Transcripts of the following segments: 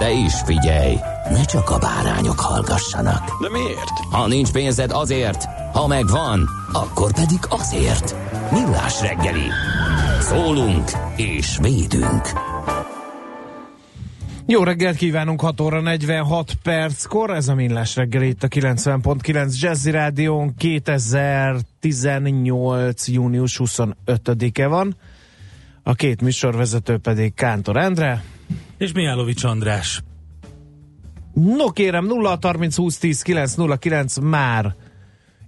De is figyelj, ne csak a bárányok hallgassanak. De miért? Ha nincs pénzed azért, ha megvan, akkor pedig azért. Millás reggeli. Szólunk és védünk. Jó reggelt kívánunk 6 óra 46 perckor, ez a Millás reggeli itt a 90.9 Jazzy Rádión 2018. június 25-e van. A két műsorvezető pedig Kántor Endre. És Mijálovics András. No kérem, 0 30 20 10 909 már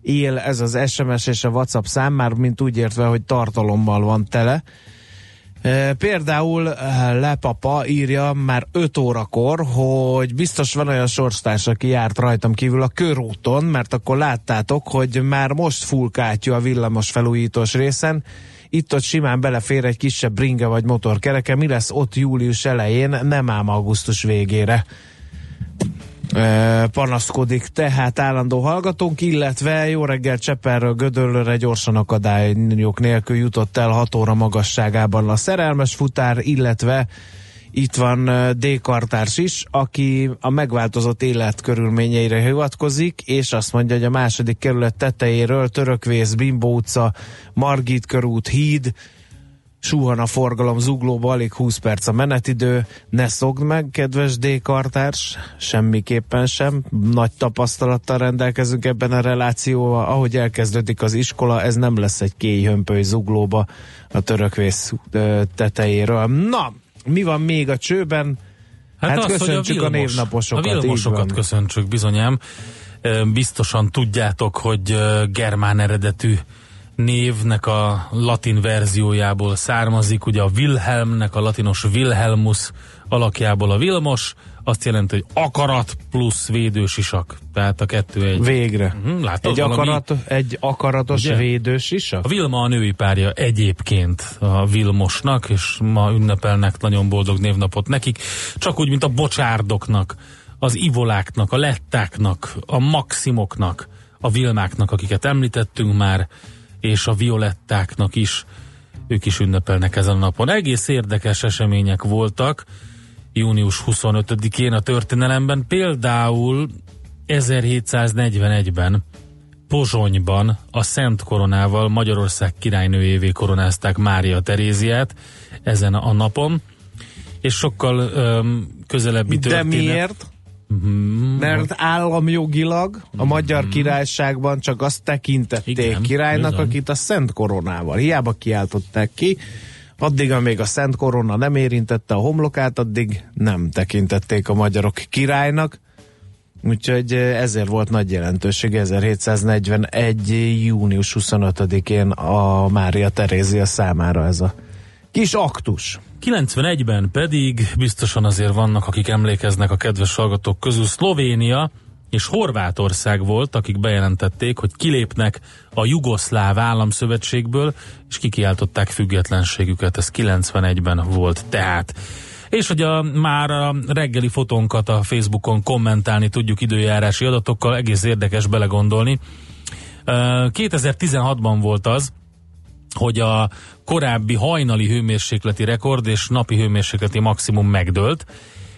él ez az SMS és a WhatsApp szám, már mint úgy értve, hogy tartalommal van tele. E, Például e, Lepapa írja már 5 órakor, hogy biztos van olyan sorstárs, aki járt rajtam kívül a körúton, mert akkor láttátok, hogy már most fulkátja a villamos felújítós részen, itt-ott simán belefér egy kisebb bringe vagy motorkereke, mi lesz ott július elején, nem ám augusztus végére. Panaszkodik tehát állandó hallgatónk, illetve jó reggel Cseperről Gödöllőre gyorsan akadályok nélkül jutott el 6 óra magasságában a szerelmes futár, illetve itt van D. Kartárs is, aki a megváltozott életkörülményeire hivatkozik, és azt mondja, hogy a második kerület tetejéről Törökvész, Bimbó utca, Margit körút, híd, suhan a forgalom zuglóba, alig 20 perc a menetidő, ne szogd meg, kedves D. Kartárs, semmiképpen sem, nagy tapasztalattal rendelkezünk ebben a relációval, ahogy elkezdődik az iskola, ez nem lesz egy kéjhömpöly zuglóba a törökvész tetejéről. Na, mi van még a csőben? Hát, hát az, köszöntsük a, vilmos, a névnaposokat. A vilmosokat köszöntsük, bizonyám. Biztosan tudjátok, hogy germán eredetű névnek a latin verziójából származik, ugye a Wilhelmnek a latinos Wilhelmus alakjából a Vilmos, azt jelenti, hogy akarat plusz védősisak. Tehát a kettő egy. Végre. Uh-huh, látod, egy, valami... akarat, egy akaratos ugye? védősisak? A Vilma a női párja egyébként a Vilmosnak, és ma ünnepelnek nagyon boldog névnapot nekik, csak úgy, mint a bocsárdoknak, az ivoláknak, a lettáknak, a maximoknak, a Vilmáknak, akiket említettünk már, és a violettáknak is, ők is ünnepelnek ezen a napon. Egész érdekes események voltak június 25-én a történelemben, például 1741-ben Pozsonyban a Szent Koronával Magyarország királynőjévé koronázták Mária Teréziát ezen a napon, és sokkal öm, közelebbi történet. De miért? Mm-hmm. Mert államjogilag a Magyar mm-hmm. Királyságban csak azt tekintették Igen, királynak, bizony. akit a Szent Koronával. Hiába kiáltották ki, addig, amíg a Szent Korona nem érintette a homlokát, addig nem tekintették a magyarok királynak. Úgyhogy ezért volt nagy jelentőség 1741. június 25-én a Mária Terézia számára ez a kis aktus. 91-ben pedig biztosan azért vannak, akik emlékeznek a kedves hallgatók közül, Szlovénia és Horvátország volt, akik bejelentették, hogy kilépnek a Jugoszláv államszövetségből, és kikiáltották függetlenségüket. Ez 91-ben volt tehát. És hogy a, már a reggeli fotónkat a Facebookon kommentálni tudjuk időjárási adatokkal, egész érdekes belegondolni. 2016-ban volt az, hogy a korábbi hajnali hőmérsékleti rekord és napi hőmérsékleti maximum megdőlt,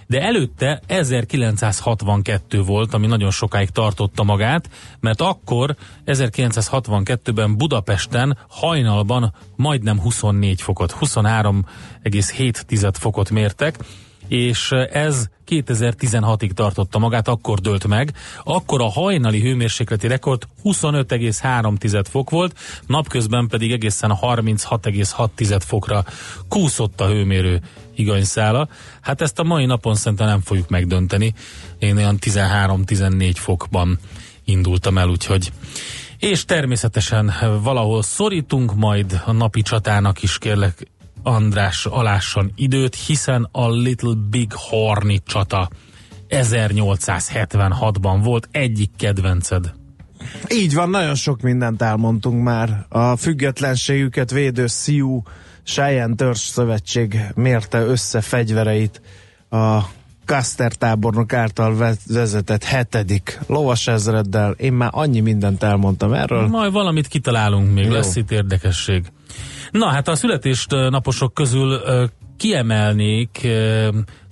de előtte 1962 volt, ami nagyon sokáig tartotta magát, mert akkor 1962-ben Budapesten hajnalban majdnem 24 fokot, 23,7 fokot mértek, és ez 2016-ig tartotta magát, akkor dőlt meg. Akkor a hajnali hőmérsékleti rekord 25,3 fok volt, napközben pedig egészen 36,6 fokra kúszott a hőmérő iganyszála. Hát ezt a mai napon szerintem nem fogjuk megdönteni. Én olyan 13-14 fokban indultam el, úgyhogy és természetesen valahol szorítunk majd a napi csatának is kérlek András alásson időt, hiszen a Little Big Horny csata 1876-ban volt egyik kedvenced. Így van, nagyon sok mindent elmondtunk már. A függetlenségüket védő Sioux Cheyenne Törzs Szövetség mérte össze fegyvereit a Custer tábornok által vezetett hetedik lovas ezreddel. Én már annyi mindent elmondtam erről. Majd valamit kitalálunk még, Jó. lesz itt érdekesség. Na hát a születésnaposok közül kiemelnék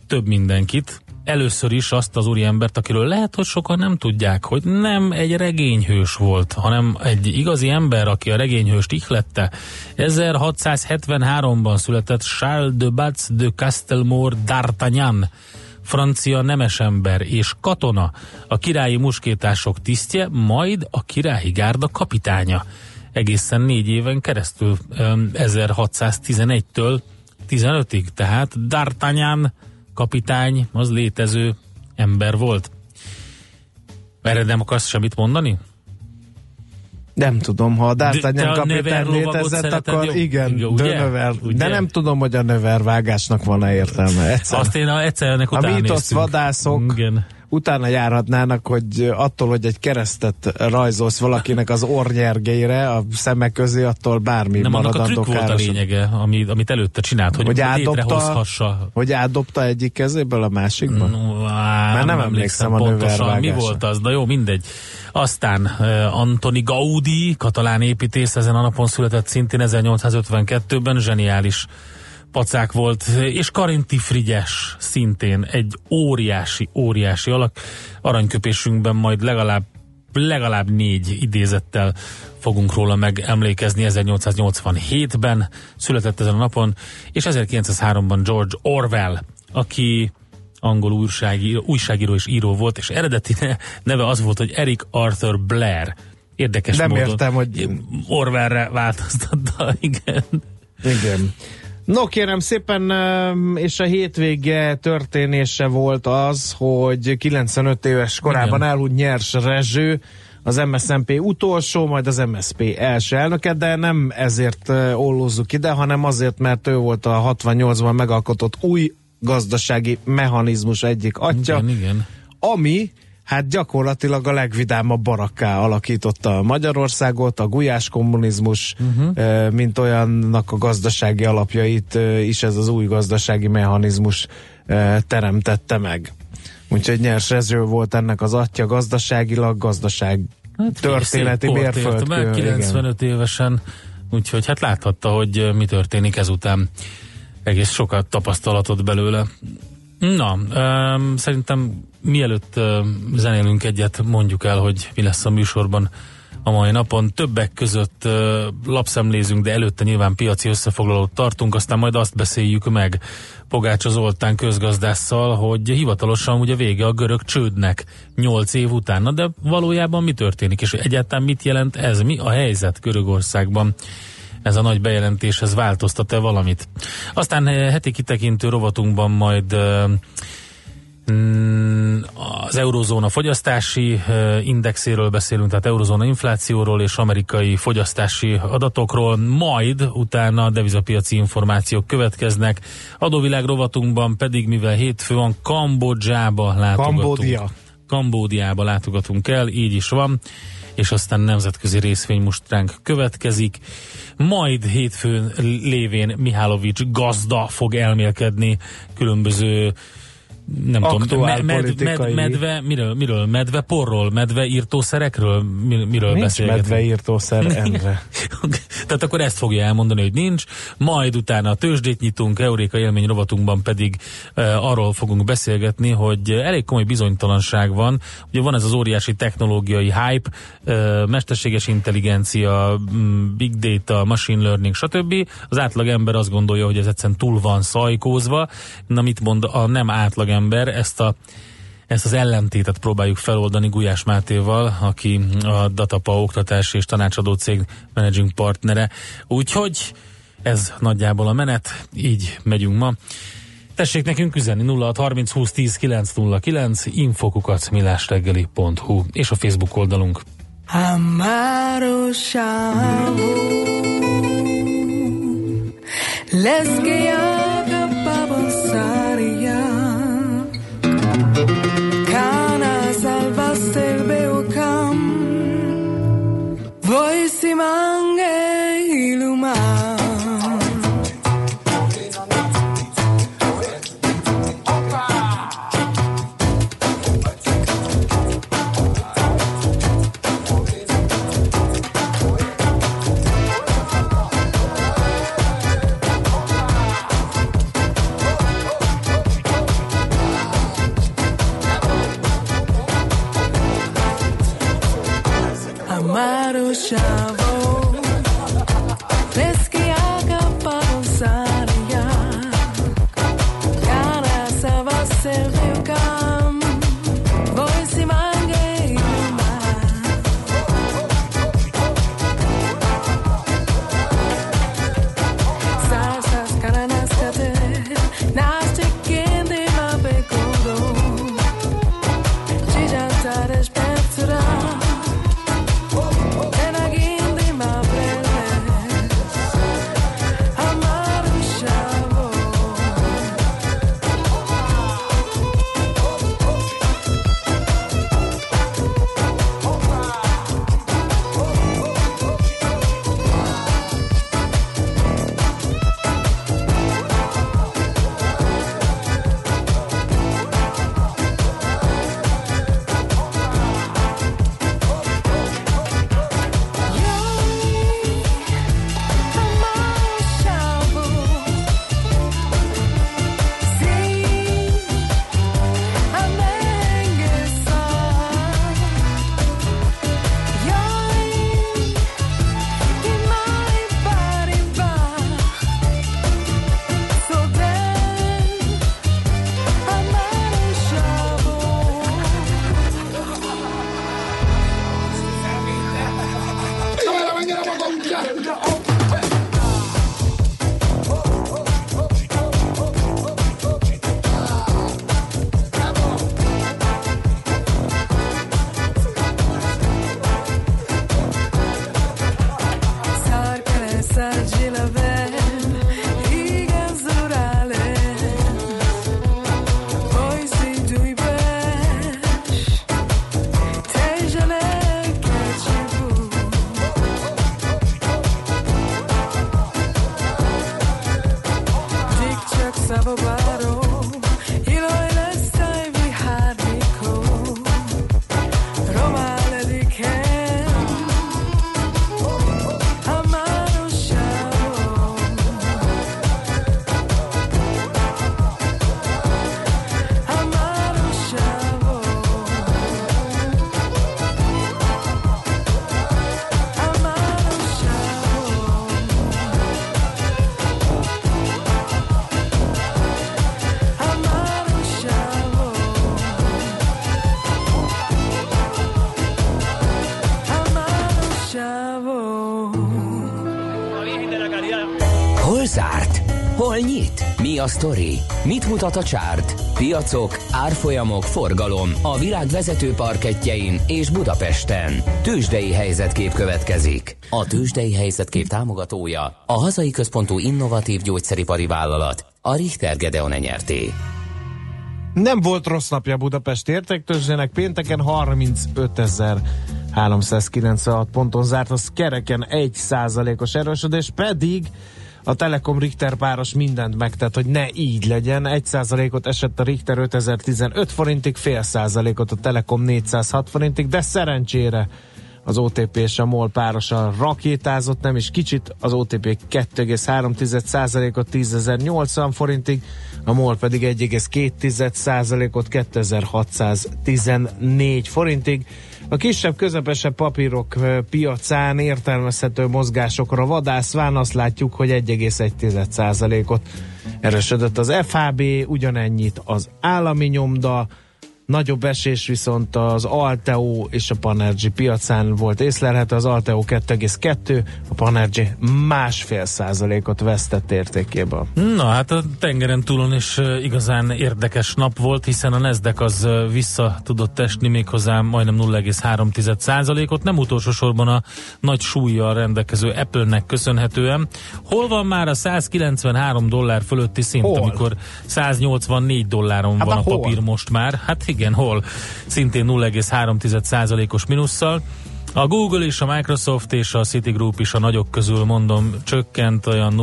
több mindenkit. Először is azt az úriembert, akiről lehet, hogy sokan nem tudják, hogy nem egy regényhős volt, hanem egy igazi ember, aki a regényhőst ihlette. 1673-ban született Charles de Batz de Castelmore d'Artagnan, francia nemesember és katona, a királyi muskétások tisztje, majd a királyi gárda kapitánya egészen négy éven keresztül 1611-től 15-ig, tehát D'Artagnan kapitány az létező ember volt. Erre nem akarsz semmit mondani? Nem tudom, ha a D'Artagnan kapitány létezett, akkor jó? igen, ugye? Dönöver. Ugye? De nem tudom, hogy a növervágásnak van-e értelme. Egyszer. Azt én egyszer ennek A mítosz vadászok igen utána járhatnának, hogy attól, hogy egy keresztet rajzolsz valakinek az ornyergeire, a szemek közé, attól bármi Nem, annak a volt a lényege, ami, amit előtte csinált, hogy, hogy átdobta, Hogy átdobta egyik kezéből a másikba? No, á, Mert nem, nem emlékszem a pontosan, Mi volt az? Na jó, mindegy. Aztán uh, Antoni Gaudi, katalán építész, ezen a napon született szintén 1852-ben, zseniális pacák volt, és Karinti Frigyes szintén egy óriási, óriási alak. Aranyköpésünkben majd legalább legalább négy idézettel fogunk róla megemlékezni. 1887-ben született ezen a napon, és 1903-ban George Orwell, aki angol újságíró, újságíró és író volt, és eredeti neve az volt, hogy Eric Arthur Blair. Érdekes Nem módon. értem, hogy... Orwellre változtatta, igen. Igen. No kérem szépen, és a hétvége történése volt az, hogy 95 éves korában Igen. elhúgy nyers Rezső, az MSZNP utolsó, majd az MSZP első elnöke, de nem ezért ollózzuk ide, hanem azért, mert ő volt a 68-ban megalkotott új gazdasági mechanizmus egyik atya, igen, igen. ami hát gyakorlatilag a legvidámabb barakká alakította Magyarországot, a gulyás kommunizmus, uh-huh. mint olyannak a gazdasági alapjait is ez az új gazdasági mechanizmus teremtette meg. Úgyhogy nyers ezről volt ennek az atya gazdaságilag, gazdaság hát, történeti mérföldkő. 95 igen. évesen, úgyhogy hát láthatta, hogy mi történik ezután. Egész sokat tapasztalatot belőle. Na, um, szerintem mielőtt uh, zenélünk egyet, mondjuk el, hogy mi lesz a műsorban a mai napon. Többek között uh, lapszemlézünk, de előtte nyilván piaci összefoglalót tartunk, aztán majd azt beszéljük meg Pogácsa Zoltán közgazdásszal, hogy hivatalosan ugye vége a görög csődnek 8 év után. de valójában mi történik, és egyáltalán mit jelent ez? Mi a helyzet Görögországban? Ez a nagy bejelentés, ez változtat-e valamit? Aztán heti kitekintő rovatunkban majd Mm, az eurozóna fogyasztási eh, indexéről beszélünk, tehát eurozóna inflációról és amerikai fogyasztási adatokról, majd utána devizapiaci információk következnek. Adóvilág rovatunkban pedig, mivel hétfő van, Kambodzsába látogatunk. Kambódia. Kambódiába látogatunk el, így is van és aztán nemzetközi részvénymustránk következik. Majd hétfőn lévén Mihálovics gazda fog elmélkedni különböző nem tudom, med, med, med, medve, miről, miről? Medve porról, medve írtószerekről? Miről Nincs medve írtószer, Endre. Tehát akkor ezt fogja elmondani, hogy nincs, majd utána a tőzsdét nyitunk, Euréka élmény rovatunkban pedig uh, arról fogunk beszélgetni, hogy elég komoly bizonytalanság van. Ugye van ez az óriási technológiai hype, uh, mesterséges intelligencia, mm, big data, machine learning, stb. Az átlag ember azt gondolja, hogy ez egyszerűen túl van szajkózva. Na mit mond a nem átlag ember? Ezt a ezt az ellentétet próbáljuk feloldani Gulyás Mátéval, aki a Datapa oktatási és tanácsadó cég managing partnere. Úgyhogy ez nagyjából a menet, így megyünk ma. Tessék nekünk üzenni 06 30 20 10 909 infokukat millásreggeli.hu és a Facebook oldalunk. Amaro chavo Les a sztori? Mit mutat a csárt? Piacok, árfolyamok, forgalom a világ vezető parketjein és Budapesten. Tősdei helyzetkép következik. A Tősdei helyzetkép támogatója a hazai központú innovatív gyógyszeripari vállalat, a Richter Gedeon nyerté. Nem volt rossz napja Budapest értéktőzsének, pénteken 35.396 ponton zárt, az kereken 1% os erősödés, pedig a Telekom Richter páros mindent megtett, hogy ne így legyen. 1 ot esett a Richter 5015 forintig, fél százalékot a Telekom 406 forintig, de szerencsére az OTP és a MOL párosa rakétázott, nem is kicsit, az OTP 2,3%-ot 10.080 forintig, a MOL pedig 1,2%-ot 2614 forintig. A kisebb, közepesebb papírok piacán értelmezhető mozgásokra vadászván azt látjuk, hogy 1,1%-ot erősödött az FHB, ugyanennyit az állami nyomda, Nagyobb esés viszont az Alteo és a Panergy piacán volt észlelhető, az Alteo 2,2, a Panergy másfél százalékot vesztett értékéből. Na hát a tengeren túlon is igazán érdekes nap volt, hiszen a Nasdaq az vissza tudott esni méghozzá majdnem 0,3 százalékot, nem utolsó sorban a nagy súlyjal rendelkező Apple-nek köszönhetően. Hol van már a 193 dollár fölötti szint, Hol? amikor 184 dolláron Hát van a hol? papír most már? Hát igen, hol? Szintén 0,3 százalékos minusszal. A Google és a Microsoft és a Citigroup is a nagyok közül mondom csökkent olyan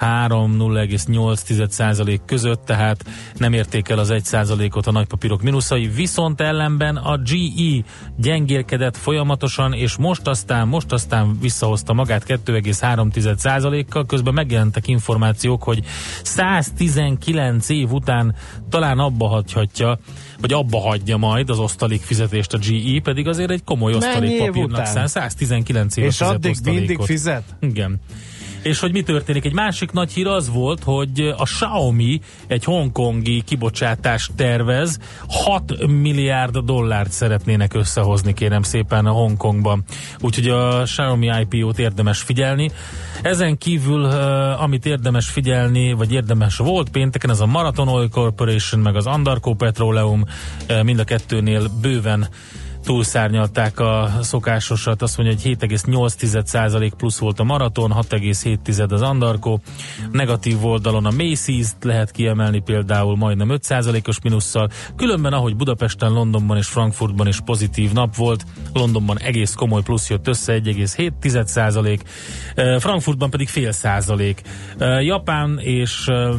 0,3-0,8% között, tehát nem érték el az 1%-ot a nagypapírok mínuszai, viszont ellenben a GE gyengélkedett folyamatosan, és most aztán, most aztán visszahozta magát 2,3%-kal, közben megjelentek információk, hogy 119 év után talán abba hagyhatja, vagy abba hagyja majd az osztalék fizetést a GE, pedig azért egy komoly Mennyi osztalék év papírnak után? szán, 119 év És addig mindig fizet? Igen. És hogy mi történik? Egy másik nagy hír az volt, hogy a Xiaomi egy hongkongi kibocsátást tervez, 6 milliárd dollárt szeretnének összehozni, kérem szépen a Hongkongban. Úgyhogy a Xiaomi IPO-t érdemes figyelni. Ezen kívül, amit érdemes figyelni, vagy érdemes volt pénteken, az a Marathon Oil Corporation, meg az Andarco Petroleum, mind a kettőnél bőven túlszárnyalták a szokásosat, azt mondja, hogy 7,8% plusz volt a maraton, 6,7 az Andarko, negatív oldalon a Macy's lehet kiemelni például majdnem 5%-os minusszal, különben ahogy Budapesten, Londonban és Frankfurtban is pozitív nap volt, Londonban egész komoly plusz jött össze, 1,7%, eh, Frankfurtban pedig fél százalék. Eh, Japán és eh,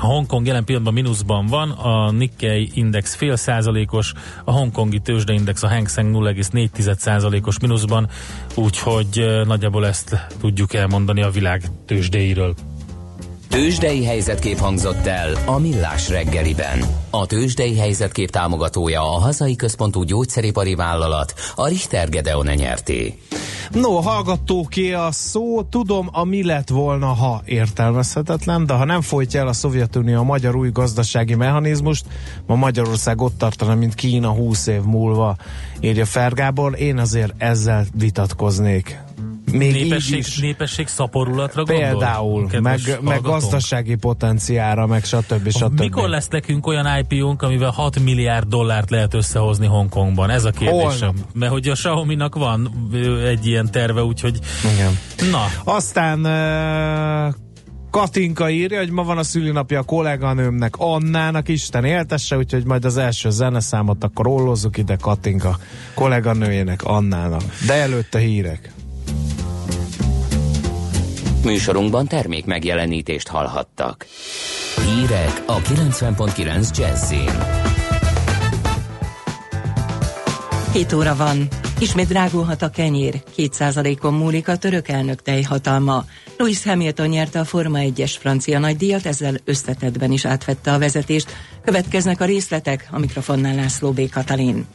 a Hongkong jelen pillanatban mínuszban van, a Nikkei index fél százalékos, a hongkongi tőzsdeindex a Hang Seng 0,4 százalékos mínuszban, úgyhogy eh, nagyjából ezt tudjuk elmondani a világ tőzsdéiről. Tőzsdei helyzetkép hangzott el a Millás reggeliben. A Tőzsdei helyzetkép támogatója a hazai központú gyógyszeripari vállalat, a Richter Gedeon nyerté. No, hallgatóké a szó, tudom, a mi lett volna, ha értelmezhetetlen, de ha nem folytja el a Szovjetunió a magyar új gazdasági mechanizmust, ma Magyarország ott tartana, mint Kína 20 év múlva, írja Fergábor, én azért ezzel vitatkoznék. Még Népesség, így is. népesség szaporulatra gondol? Például, meg, meg gazdasági potenciára, meg stb. stb. Mikor lesz nekünk olyan IPO-nk, amivel 6 milliárd dollárt lehet összehozni Hongkongban? Ez a kérdésem. Holnap. Mert hogy a Xiaomi-nak van egy ilyen terve, úgyhogy Igen. na, Aztán uh, Katinka írja, hogy ma van a szülinapja a kolléganőmnek, Annának, Isten éltesse, úgyhogy majd az első zeneszámot akkor ollozzuk ide Katinka kolléganőjének, Annának. De előtte hírek. Műsorunkban termék megjelenítést hallhattak. Hírek a 90.9 Jazzin. 7 óra van. Ismét drágulhat a kenyér. 2%-on múlik a török elnök teljhatalma. Louis Hamilton nyerte a Forma 1-es francia nagydíjat, ezzel összetettben is átvette a vezetést. Következnek a részletek, a mikrofonnál László B. Katalin.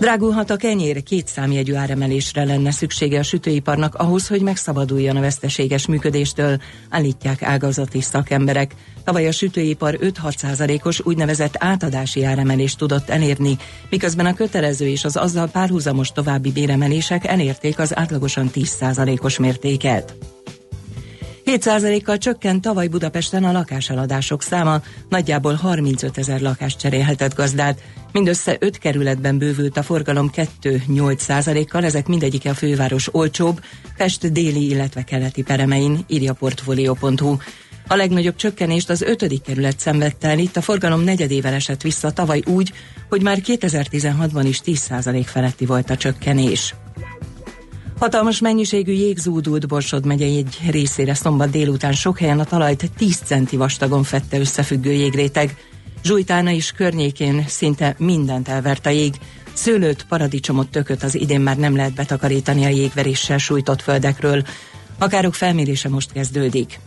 Drágulhat a kenyér, két számjegyű áremelésre lenne szüksége a sütőiparnak ahhoz, hogy megszabaduljon a veszteséges működéstől, állítják ágazati szakemberek. Tavaly a sütőipar 5-6% os úgynevezett átadási áremelést tudott elérni, miközben a kötelező és az azzal párhuzamos további béremelések elérték az átlagosan 10% os mértéket. 7%-kal csökkent tavaly Budapesten a lakáseladások száma, nagyjából 35 ezer lakást cserélhetett gazdát. Mindössze 5 kerületben bővült a forgalom 2-8%-kal, ezek mindegyike a főváros olcsóbb, Pest déli, illetve keleti peremein, írja portfolio.hu. A legnagyobb csökkenést az 5. kerület szenvedte el, itt a forgalom negyedével esett vissza tavaly úgy, hogy már 2016-ban is 10% feletti volt a csökkenés. Hatalmas mennyiségű jég zúdult Borsod megye egy részére szombat délután sok helyen a talajt 10 centi vastagon fette összefüggő jégréteg. Zsújtána is környékén szinte mindent elvert a jég. Szőlőt, paradicsomot, tököt az idén már nem lehet betakarítani a jégveréssel sújtott földekről. A károk felmérése most kezdődik.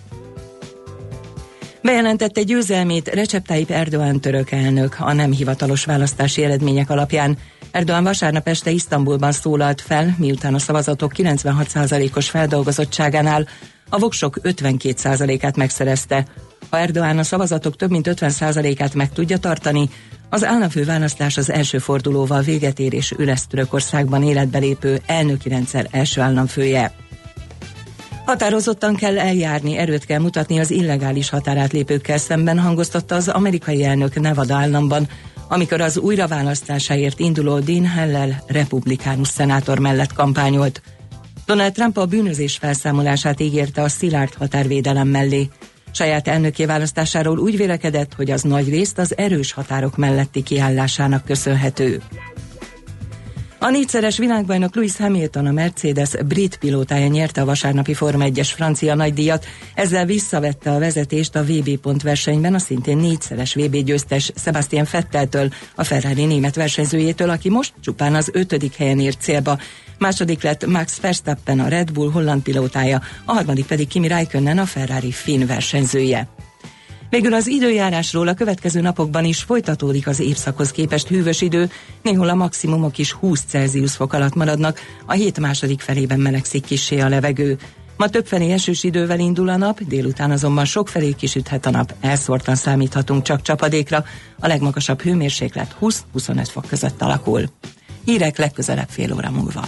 Bejelentette győzelmét Recep Tayyip Erdoğan török elnök a nem hivatalos választási eredmények alapján. Erdoğan vasárnap este Isztambulban szólalt fel, miután a szavazatok 96%-os feldolgozottságánál a voksok 52%-át megszerezte. Ha Erdoğan a szavazatok több mint 50%-át meg tudja tartani, az államfő választás az első fordulóval véget ér és ő lesz Törökországban életbe lépő elnöki rendszer első államfője. Határozottan kell eljárni, erőt kell mutatni az illegális határátlépőkkel szemben, hangoztatta az amerikai elnök Nevada államban, amikor az újraválasztásáért induló Dean Hellel republikánus szenátor mellett kampányolt. Donald Trump a bűnözés felszámolását ígérte a szilárd határvédelem mellé. Saját elnöké választásáról úgy vélekedett, hogy az nagy részt az erős határok melletti kiállásának köszönhető. A négyszeres világbajnok Lewis Hamilton a Mercedes brit pilótája nyerte a vasárnapi Forma 1-es francia nagydíjat, ezzel visszavette a vezetést a VB pont versenyben a szintén négyszeres VB győztes Sebastian Vetteltől, a Ferrari német versenyzőjétől, aki most csupán az ötödik helyen ért célba. Második lett Max Verstappen a Red Bull holland pilótája, a harmadik pedig Kimi Räikkönen a Ferrari finn versenyzője. Végül az időjárásról a következő napokban is folytatódik az évszakhoz képest hűvös idő, néhol a maximumok is 20 Celsius fok alatt maradnak, a hét második felében melegszik kissé a levegő. Ma többfelé esős idővel indul a nap, délután azonban sokfelé kisüthet a nap, elszórtan számíthatunk csak csapadékra, a legmagasabb hőmérséklet 20-25 fok között alakul. Hírek legközelebb fél óra múlva.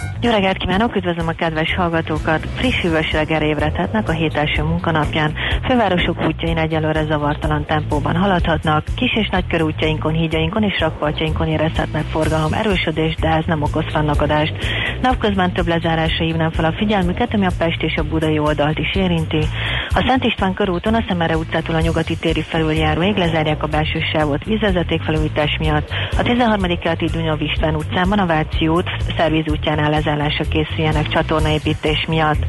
Jó reggelt kívánok, üdvözlöm a kedves hallgatókat! Friss hűvös reggel ébredhetnek a hét első munkanapján. Fővárosok útjain egyelőre zavartalan tempóban haladhatnak, kis és nagy körútjainkon, hídjainkon és rakpartjainkon érezhetnek forgalom erősödést, de ez nem okoz fennakadást. Napközben több lezárásra hívnám fel a figyelmüket, ami a Pest és a Budai oldalt is érinti. A Szent István körúton a Szemere utcától a nyugati téri felüljáróig lezárják a belső sávot vízvezeték felújítás miatt. A 13. keleti Dunyov István utcában a Váci út szervíz útjánál lezárásra készüljenek csatornaépítés miatt.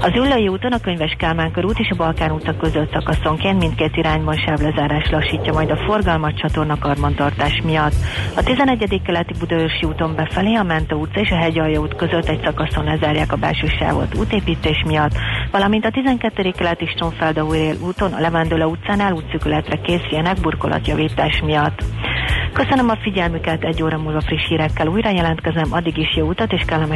Az Üllői úton a Könyves Kálmán körút és a Balkán utca között szakaszonként mindkét irányban sávlezárás lassítja majd a forgalmat csatorna karbantartás miatt. A 11. keleti Budaörsi úton befelé a Mente utca és a Hegyalja út között egy szakaszon lezárják a belső sávot útépítés miatt, valamint a 12. keleti Stonfeldaújél úton a Levendőle utcánál útszűkületre készüljenek burkolatjavítás miatt. Köszönöm a figyelmüket, egy óra múlva friss hírekkel újra jelentkezem, addig is jó utat és kellemes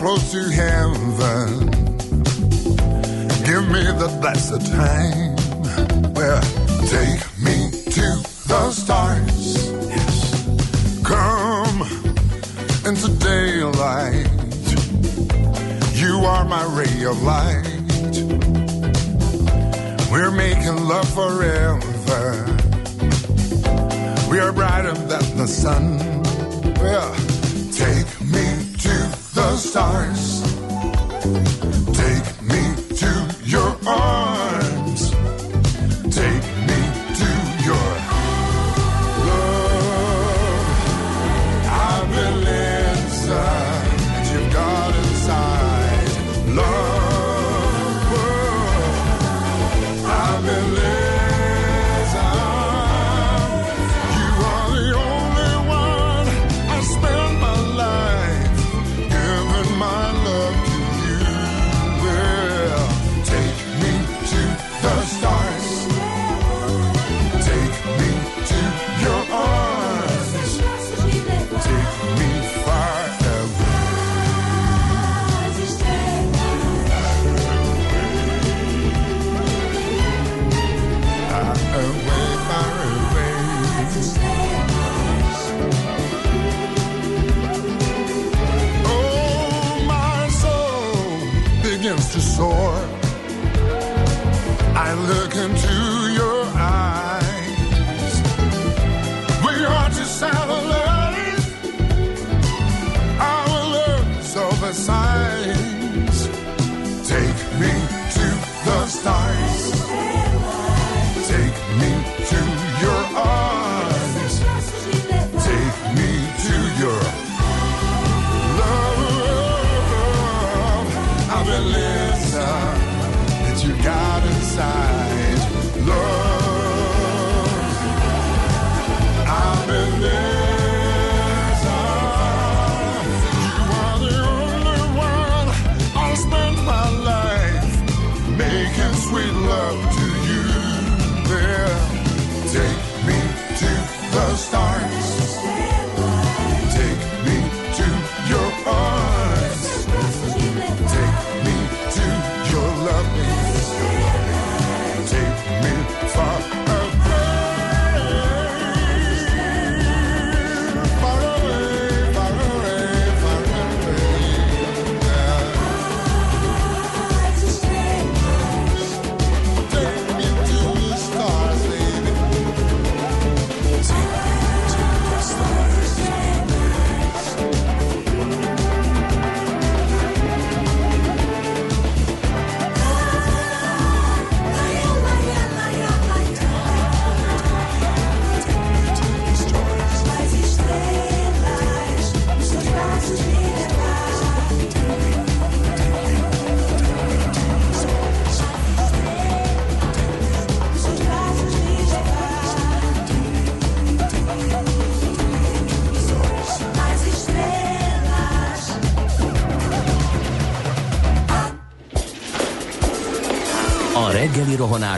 Close to heaven. Give me the blessed time. Well, take me to the stars. Yes. Come into daylight. You are my ray of light. We're making love forever. We are brighter than the sun. Well, stars.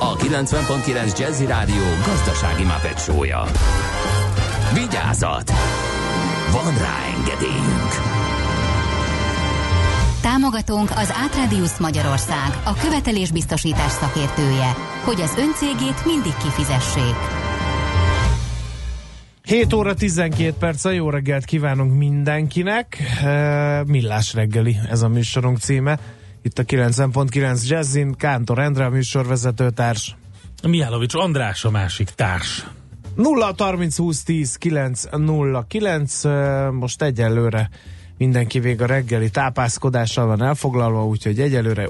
a 90.9 Jazzy Rádió gazdasági mapetsója. Vigyázat! Van rá engedélyünk! Támogatónk az Átradius Magyarország, a követelésbiztosítás szakértője, hogy az öncégét mindig kifizessék. 7 óra 12 perc, a jó reggelt kívánunk mindenkinek. E, Millás reggeli, ez a műsorunk címe. Itt a 90.9 Jazzin, Kántor Endre, a műsorvezetőtárs. Mihálovics András a másik társ. 0 30 20 10 9 0 9 e, most egyelőre mindenki vég a reggeli tápászkodással van elfoglalva, úgyhogy egyelőre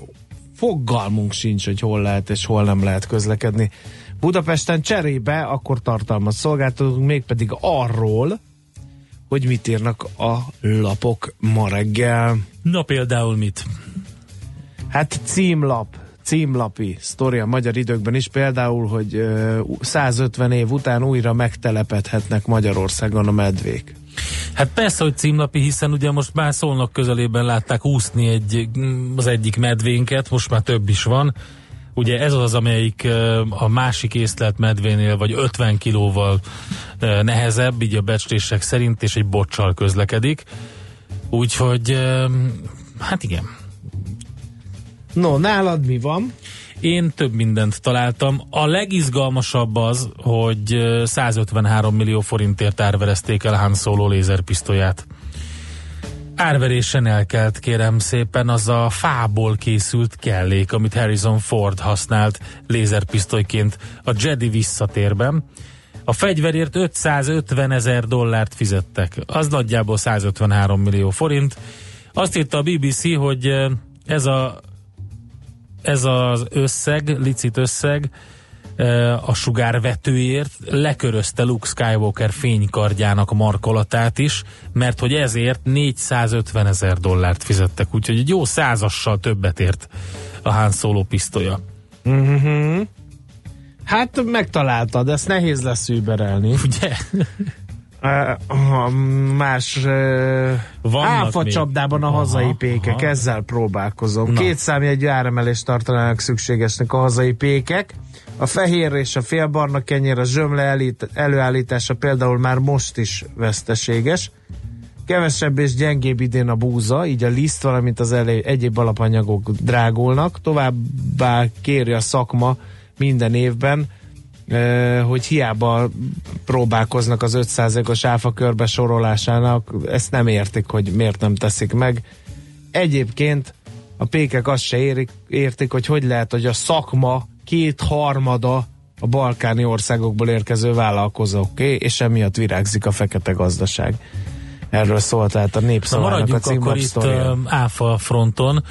fogalmunk sincs, hogy hol lehet és hol nem lehet közlekedni. Budapesten cserébe akkor tartalmat szolgáltatunk, mégpedig arról, hogy mit írnak a lapok ma reggel. Na például mit? Hát címlap, címlapi sztori a magyar időkben is, például, hogy ö, 150 év után újra megtelepedhetnek Magyarországon a medvék. Hát persze, hogy címlapi, hiszen ugye most már szólnak közelében látták úszni egy, az egyik medvénket, most már több is van. Ugye ez az, amelyik a másik észlelt medvénél vagy 50 kilóval nehezebb, így a becslések szerint, és egy bocsal közlekedik. Úgyhogy, hát igen, No, nálad mi van? Én több mindent találtam. A legizgalmasabb az, hogy ö, 153 millió forintért árverezték el Han Solo lézerpisztolyát. Árverésen elkelt, kérem szépen, az a fából készült kellék, amit Harrison Ford használt lézerpisztolyként a Jedi visszatérben. A fegyverért 550 ezer dollárt fizettek. Az nagyjából 153 millió forint. Azt írta a BBC, hogy ez a ez az összeg, licit összeg a sugárvetőért lekörözte Luke Skywalker fénykardjának markolatát is, mert hogy ezért 450 ezer dollárt fizettek, úgyhogy egy jó százassal többet ért a Han Solo pisztolya. Uh-huh. Hát megtaláltad, ezt nehéz lesz überelni. Ugye? Uh, más uh, áfa még. csapdában a hazai Aha, pékek, aha. ezzel próbálkozom. Na. Két számjegyű áremelést tartanának szükségesnek a hazai pékek. A fehér és a félbarna kenyér, a zsömle elít, előállítása például már most is veszteséges. Kevesebb és gyengébb idén a búza, így a liszt, valamint az elé, egyéb alapanyagok drágulnak. Továbbá kéri a szakma minden évben, hogy hiába próbálkoznak az 5%-os áfa körbe sorolásának, ezt nem értik, hogy miért nem teszik meg. Egyébként a pékek azt se érik, értik, hogy hogy lehet, hogy a szakma kétharmada a balkáni országokból érkező vállalkozóké, és emiatt virágzik a fekete gazdaság. Erről szólt tehát a Na népszavának a maradjunk akkor itt áfa fronton.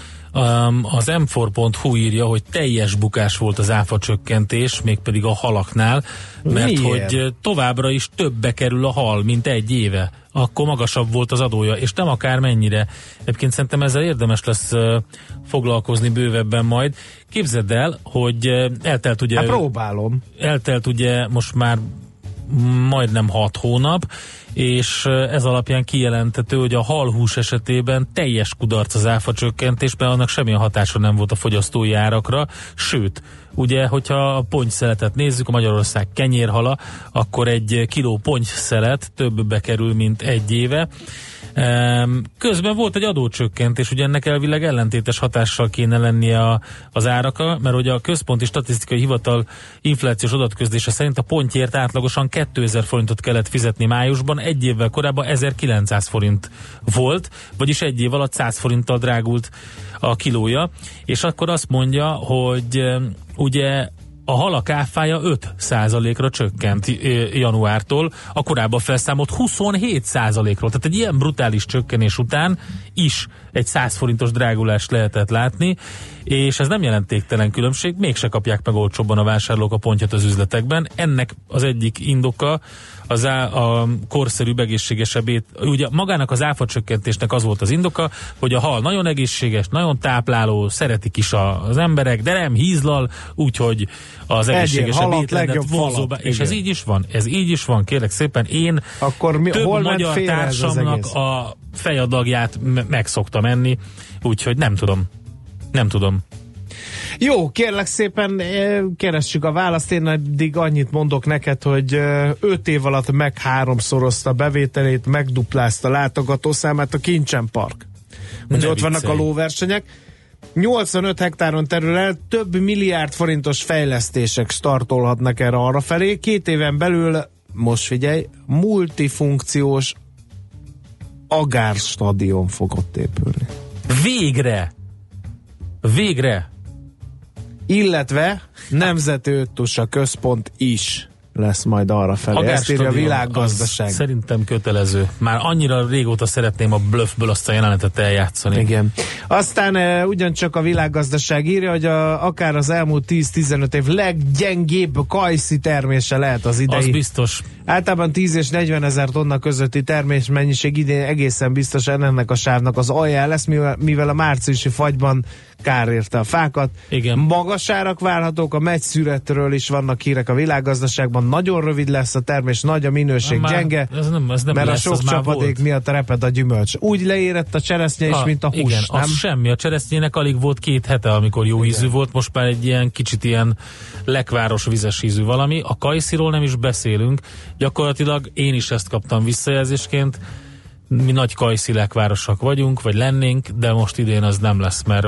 Az m4.hu írja, hogy teljes bukás volt az áfa csökkentés, mégpedig a halaknál, mert Miért? hogy továbbra is többe kerül a hal, mint egy éve. Akkor magasabb volt az adója, és nem akár mennyire. Egyébként szerintem ezzel érdemes lesz foglalkozni bővebben majd. Képzeld el, hogy eltelt ugye Hát próbálom. eltelt ugye most már majdnem 6 hónap, és ez alapján kijelentető, hogy a halhús esetében teljes kudarc az áfa csökkentésben, annak semmilyen hatása nem volt a fogyasztói árakra, sőt, ugye, hogyha a pontyszeletet nézzük, a Magyarország kenyérhala, akkor egy kiló pontyszelet többbe kerül, mint egy éve. Közben volt egy adócsökkentés, ugye ennek elvileg ellentétes hatással kéne lennie a, az árakra, mert ugye a Központi Statisztikai Hivatal inflációs adatközlése szerint a pontjért átlagosan 2000 forintot kellett fizetni májusban, egy évvel korábban 1900 forint volt, vagyis egy év alatt 100 forinttal drágult a kilója, és akkor azt mondja, hogy ugye a halak áfája 5 ra csökkent ö, januártól, a korábban felszámolt 27 ról Tehát egy ilyen brutális csökkenés után is egy 100 forintos drágulást lehetett látni, és ez nem jelentéktelen különbség, mégse kapják meg olcsóbban a vásárlók a pontját az üzletekben. Ennek az egyik indoka az á, a korszerűbb, egészségesebb ét. Ugye magának az áfa csökkentésnek az volt az indoka, hogy a hal nagyon egészséges, nagyon tápláló, szeretik is a, az emberek, de nem hízlal, úgyhogy az egészségesebb vonzóbbá. falat, És ez így is van, ez így is van, kérlek szépen. Én Akkor mi, több hol magyar társamnak a fejadagját me- meg szoktam enni, úgyhogy nem tudom. Nem tudom. Jó, kérlek szépen, eh, keressük a választ. Én eddig annyit mondok neked, hogy 5 év alatt meg háromszorozta bevételét, megduplázta látogatószámát a Kincsen Park. Ugye ott vannak a lóversenyek. 85 hektáron terül el, több milliárd forintos fejlesztések startolhatnak erre arra felé. Két éven belül, most figyelj, multifunkciós agárstadion fog ott épülni. Végre! Végre! Illetve Nemzeti Öttusa Központ is lesz majd arra felé. Ezt írja a világgazdaság. az Szerintem kötelező. Már annyira régóta szeretném a bluffből azt a jelenetet eljátszani. Igen. Aztán e, ugyancsak a világgazdaság írja, hogy a, akár az elmúlt 10-15 év leggyengébb kajszi termése lehet az idei. Az biztos. Általában 10 és 40 ezer tonna közötti termésmennyiség idén egészen biztosan ennek a sávnak az alján lesz, mivel, mivel a márciusi fagyban kár érte a fákat. Igen. Magas árak várhatók, a megyszüretről is vannak hírek a világgazdaságban. Nagyon rövid lesz a termés, nagy a minőség, Már gyenge, Ez nem, ez nem mert lesz, a sok csapadék miatt reped a gyümölcs. Úgy leérett a cseresznye is, Ah, mint a hús, igen, nem? az semmi. A cseresznyének alig volt két hete, amikor jó ízű volt, most már egy ilyen kicsit ilyen lekváros vizes ízű valami. A kajsziról nem is beszélünk. Gyakorlatilag én is ezt kaptam visszajelzésként. Mi nagy kajszi lekvárosak vagyunk, vagy lennénk, de most idén az nem lesz, mert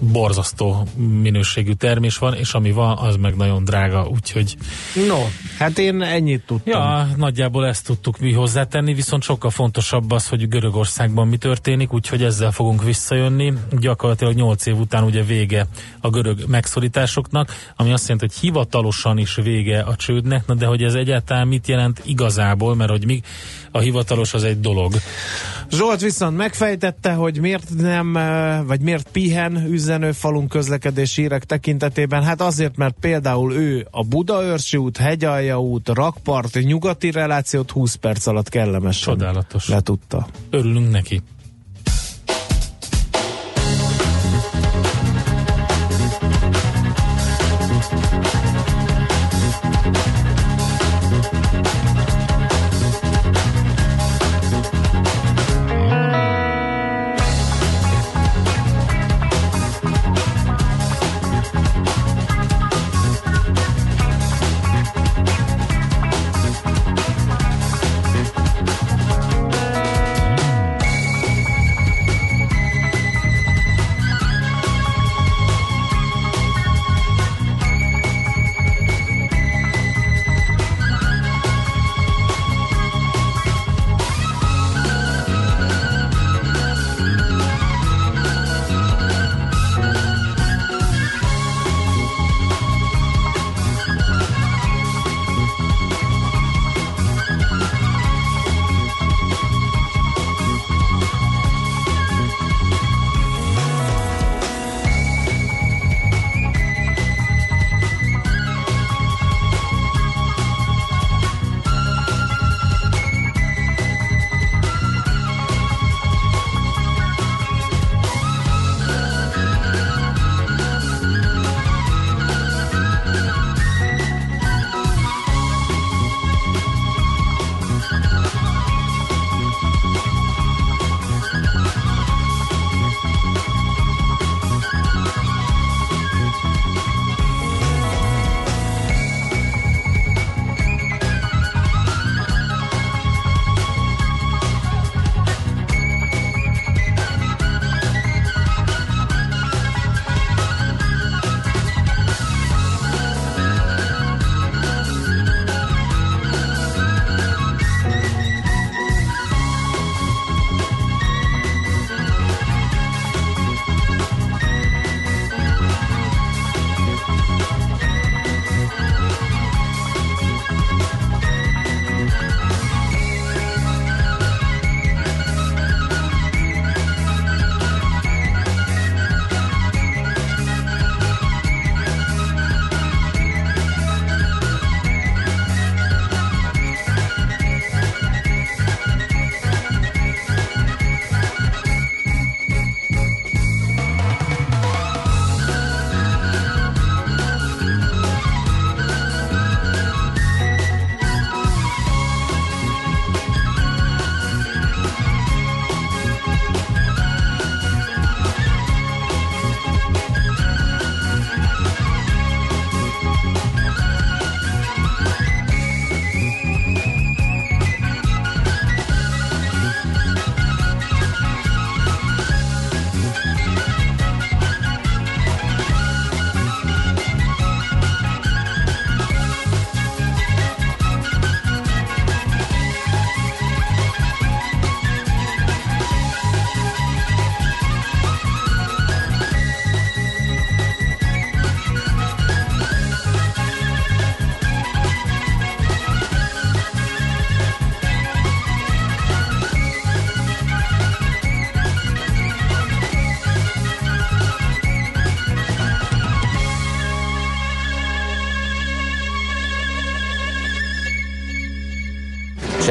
borzasztó minőségű termés van, és ami van, az meg nagyon drága, úgyhogy No, hát én ennyit tudtam. Ja, nagyjából ezt tudtuk mi hozzátenni, viszont sokkal fontosabb az, hogy Görögországban mi történik, úgyhogy ezzel fogunk visszajönni. Gyakorlatilag 8 év után ugye vége a görög megszorításoknak, ami azt jelenti, hogy hivatalosan is vége a csődnek, na de hogy ez egyáltalán mit jelent igazából, mert hogy mi a hivatalos az egy dolog. Zsolt viszont megfejtette, hogy miért nem, eh, vagy miért pihen üzenőfalunk közlekedési hírek tekintetében. Hát azért, mert például ő a Budaörsi út, Hegyalja út, Rakpart, nyugati relációt 20 perc alatt kellemesen Csodálatos. letudta. Örülünk neki.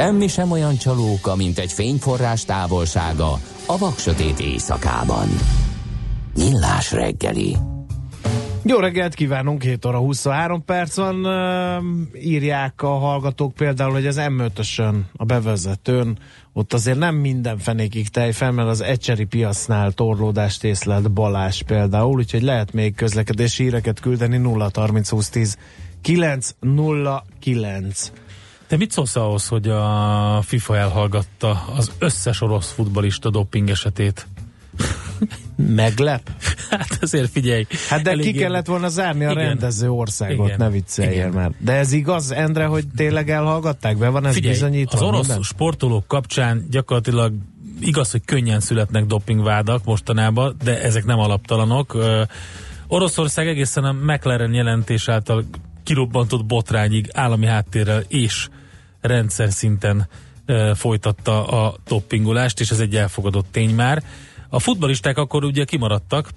Semmi sem olyan csalóka, mint egy fényforrás távolsága a vaksötét éjszakában. Nyillás reggeli. Jó reggelt kívánunk, 7 óra 23 perc van. Írják a hallgatók például, hogy az M5-ösön, a bevezetőn, ott azért nem minden fenékig tej fel, mert az ecseri piacnál torlódást észlelt Balás például, úgyhogy lehet még közlekedési híreket küldeni 0 30 20 10 909. Te mit szólsz ahhoz, hogy a FIFA elhallgatta az összes orosz futbalista doping esetét? Meglep? Hát azért figyelj. Hát de ki kellett volna zárni a Igen. rendező országot, Igen. ne vicceljél már. De ez igaz, Endre, hogy tényleg elhallgatták? Be van ez Figyelj, bizonyítva? az orosz minden? sportolók kapcsán gyakorlatilag igaz, hogy könnyen születnek dopingvádak mostanában, de ezek nem alaptalanok. Ö, Oroszország egészen a McLaren jelentés által kirobbantott botrányig állami háttérrel és rendszer szinten folytatta a dopingolást, és ez egy elfogadott tény már. A futbalisták akkor ugye kimaradtak,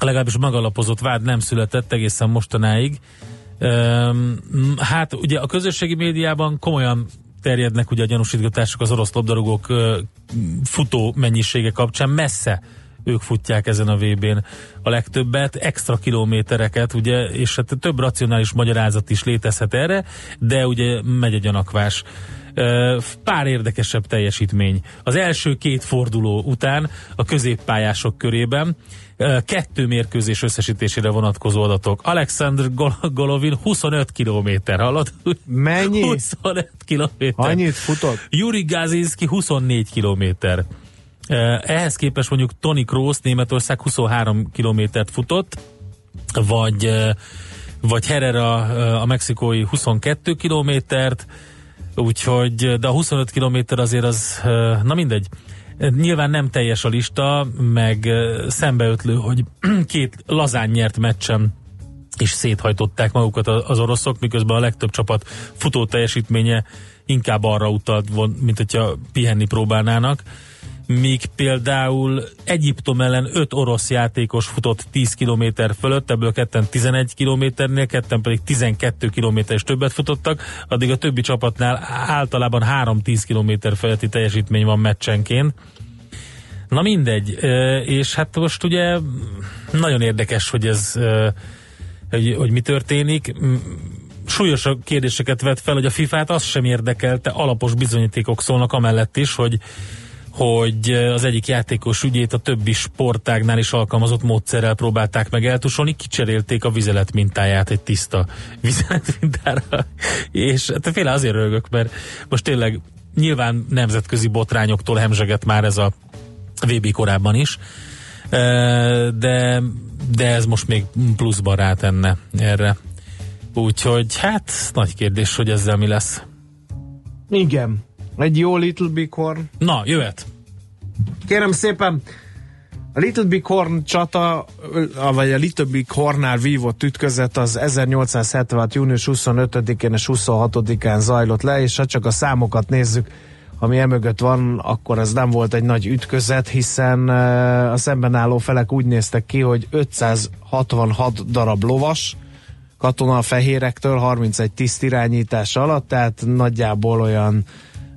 legalábbis megalapozott vád nem született egészen mostanáig. Hát ugye a közösségi médiában komolyan terjednek ugye a gyanúsítgatások az orosz labdarúgók futó mennyisége kapcsán messze ők futják ezen a VB-n a legtöbbet, extra kilométereket, ugye, és hát több racionális magyarázat is létezhet erre, de ugye megy a gyanakvás. Pár érdekesebb teljesítmény. Az első két forduló után a középpályások körében kettő mérkőzés összesítésére vonatkozó adatok. Alexander Gol- Golovin 25 kilométer, hallod? Mennyi? 25 kilométer. Annyit futott? Yuri Gazinski 24 kilométer. Eh, Ehhez képest mondjuk Tony Kroos Németország 23 kilométert futott, vagy, vagy Herrera a mexikói 22 kilométert, úgyhogy, de a 25 kilométer azért az, na mindegy. Nyilván nem teljes a lista, meg szembeötlő, hogy két lazán nyert meccsen és széthajtották magukat az oroszok, miközben a legtöbb csapat futó teljesítménye inkább arra utalt, mint hogyha pihenni próbálnának. Míg például Egyiptom ellen 5 orosz játékos futott 10 km fölött, ebből ketten 11 kilométernél, ketten pedig 12 km és többet futottak, addig a többi csapatnál általában 3-10 km feletti teljesítmény van meccsenként. Na mindegy, és hát most ugye nagyon érdekes, hogy ez hogy, hogy mi történik. Súlyos kérdéseket vet fel, hogy a FIFA-t az sem érdekelte, alapos bizonyítékok szólnak amellett is, hogy hogy az egyik játékos ügyét a többi sportágnál is alkalmazott módszerrel próbálták meg eltusolni, kicserélték a vizelet mintáját egy tiszta vizelet mintára. És hát féle azért rögök, mert most tényleg nyilván nemzetközi botrányoktól hemzseget már ez a VB korábban is, Ö, de, de ez most még pluszban rátenne erre. Úgyhogy hát nagy kérdés, hogy ezzel mi lesz. Igen. Egy jó Little Big Horn. Na, jöhet! Kérem szépen, a Little Big Horn csata, a- vagy a Little Big Hornnál vívott ütközet az 1876. június 25-én és 26-án zajlott le, és ha csak a számokat nézzük, ami emögött van, akkor ez nem volt egy nagy ütközet, hiszen a szemben álló felek úgy néztek ki, hogy 566 darab lovas, katona a fehérektől 31 tiszt irányítása alatt, tehát nagyjából olyan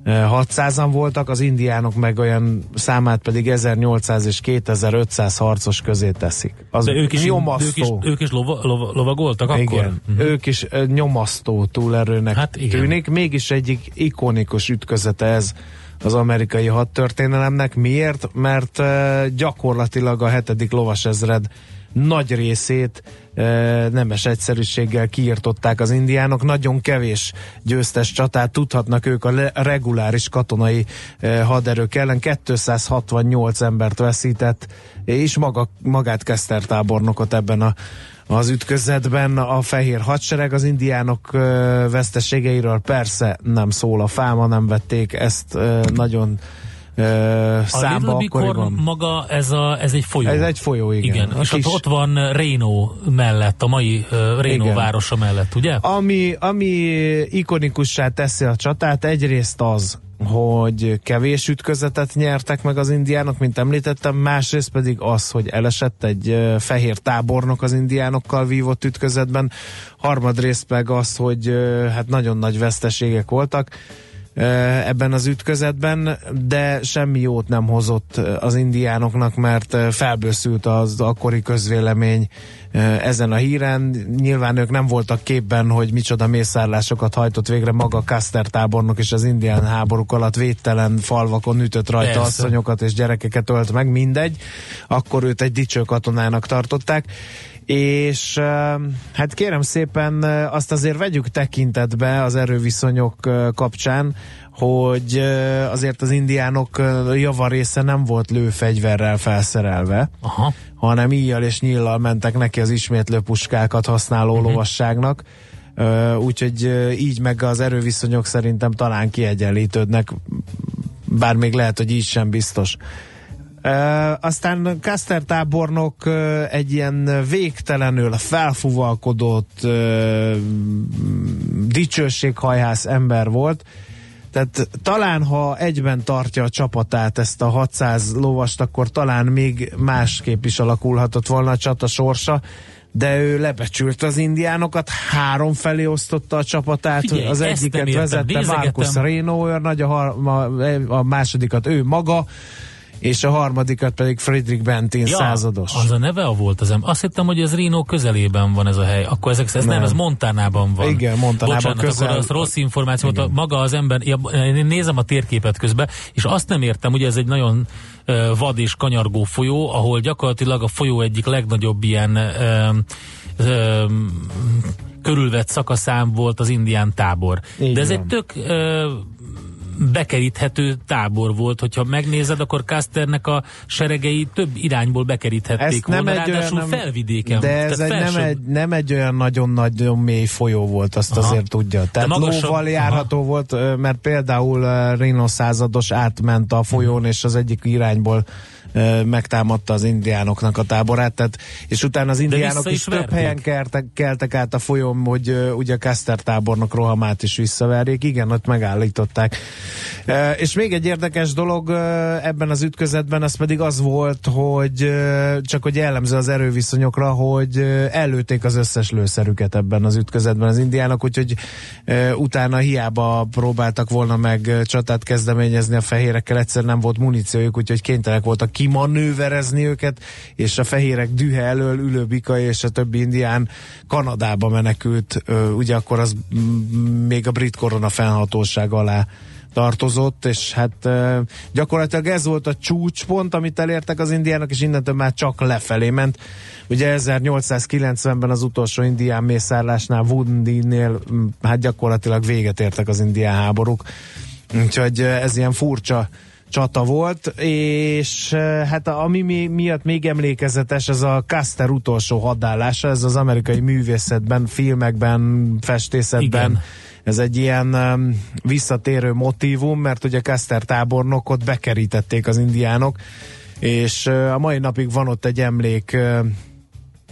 600-an voltak, az indiánok meg olyan számát pedig 1800 és 2500 harcos közé teszik. Az De ők is, ők is, nyomasztó. ők is lova, lova, lovagoltak akkor? Igen, Mhm. ők is ö, nyomasztó túlerőnek Hát igen. tűnik, mégis egyik ikonikus ütközete ez az amerikai hadtörténelemnek. Miért? Mert uh, gyakorlatilag a hetedik lovasezred nagy részét nemes egyszerűséggel kiirtották az indiánok. Nagyon kevés győztes csatát tudhatnak ők a reguláris katonai haderők ellen. 268 embert veszített, és maga, magát Keszter tábornokot ebben a az ütközetben a fehér hadsereg az indiánok veszteségeiről persze nem szól a fáma, nem vették ezt ö, nagyon ö, A számba Little akkoriban. maga, ez, a, ez egy folyó. Ez egy folyó, igen. Igen, A és kis- ott, ott van Reno mellett, a mai uh, Reno Igen. városa mellett, ugye? Ami, ami ikonikussá teszi a csatát, egyrészt az, hogy kevés ütközetet nyertek meg az indiánok, mint említettem, másrészt pedig az, hogy elesett egy fehér tábornok az indiánokkal vívott ütközetben, harmadrészt meg az, hogy hát nagyon nagy veszteségek voltak. Ebben az ütközetben, de semmi jót nem hozott az indiánoknak, mert felbőszült az akkori közvélemény ezen a híren. Nyilván ők nem voltak képben, hogy micsoda mészárlásokat hajtott végre maga Custer tábornok és az indián háborúk alatt védtelen falvakon ütött rajta Persze. asszonyokat és gyerekeket ölt meg, mindegy. Akkor őt egy dicső katonának tartották és hát kérem szépen azt azért vegyük tekintetbe az erőviszonyok kapcsán, hogy azért az indiánok javarésze nem volt lőfegyverrel felszerelve, Aha. hanem íjjal és nyíllal mentek neki az ismétlő puskákat használó uh-huh. lovasságnak. Úgyhogy így meg az erőviszonyok szerintem talán kiegyenlítődnek, bár még lehet, hogy így sem biztos. Uh, aztán Custer tábornok uh, egy ilyen végtelenül felfuvalkodott uh, dicsőséghajhász ember volt, tehát talán, ha egyben tartja a csapatát, ezt a 600 lovast, akkor talán még másképp is alakulhatott volna a csata sorsa, de ő lebecsült az indiánokat, három felé osztotta a csapatát, Figyelj, az egyiket vezette. Marcus Reno, őrnagy, a, har- a, a másodikat ő maga, és a harmadikat pedig Friedrich Bentin ja, százados. Az a neve a volt az em. Azt hittem, hogy ez Reno közelében van ez a hely. Akkor ezek, ez nem, Nem. ez Montanában van. Igen, Montanában Bocsánat, közel- akkor az rossz információ volt. Maga az ember, ja, én nézem a térképet közben, és azt nem értem, hogy ez egy nagyon vad és kanyargó folyó, ahol gyakorlatilag a folyó egyik legnagyobb ilyen ö, ö, körülvett szakaszám volt az indián tábor. Így De ez van. egy tök ö, bekeríthető tábor volt, hogyha megnézed, akkor Custernek a seregei több irányból bekeríthették Ezt nem volna, egy olyan, ráadásul nem, felvidéken. de ez egy, nem, felső- egy, nem egy olyan nagyon-nagyon mély folyó volt, azt Aha. azért tudja. Tehát magasabb- lóval járható volt, ö, mert például ö, Reno százados átment a folyón, és az egyik irányból megtámadta az indiánoknak a táborát, tehát, és utána az indiánok is, is több verték. helyen keltek, keltek át a folyón, hogy ugye Custer tábornok rohamát is visszaverjék. Igen, ott megállították. És még egy érdekes dolog ebben az ütközetben, az pedig az volt, hogy csak hogy jellemző az erőviszonyokra, hogy ö, ellőtték az összes lőszerüket ebben az ütközetben az indiánok, úgyhogy utána hiába próbáltak volna meg csatát kezdeményezni a fehérekkel, egyszer nem volt muníciójuk, úgyhogy kénytelenek voltak kimanőverezni őket, és a fehérek dühe elől ülő bika és a többi indián Kanadába menekült, ugye akkor az még a brit korona fennhatóság alá tartozott, és hát gyakorlatilag ez volt a csúcspont, amit elértek az indiánok, és innentől már csak lefelé ment. Ugye 1890-ben az utolsó indián mészárlásnál Wundinél hát gyakorlatilag véget értek az indián háborúk. Úgyhogy ez ilyen furcsa csata volt, és hát ami mi, miatt még emlékezetes, ez a Custer utolsó hadállása, ez az amerikai művészetben, filmekben, festészetben, Igen. Ez egy ilyen um, visszatérő motívum, mert ugye Custer tábornokot bekerítették az indiánok, és uh, a mai napig van ott egy emlék uh,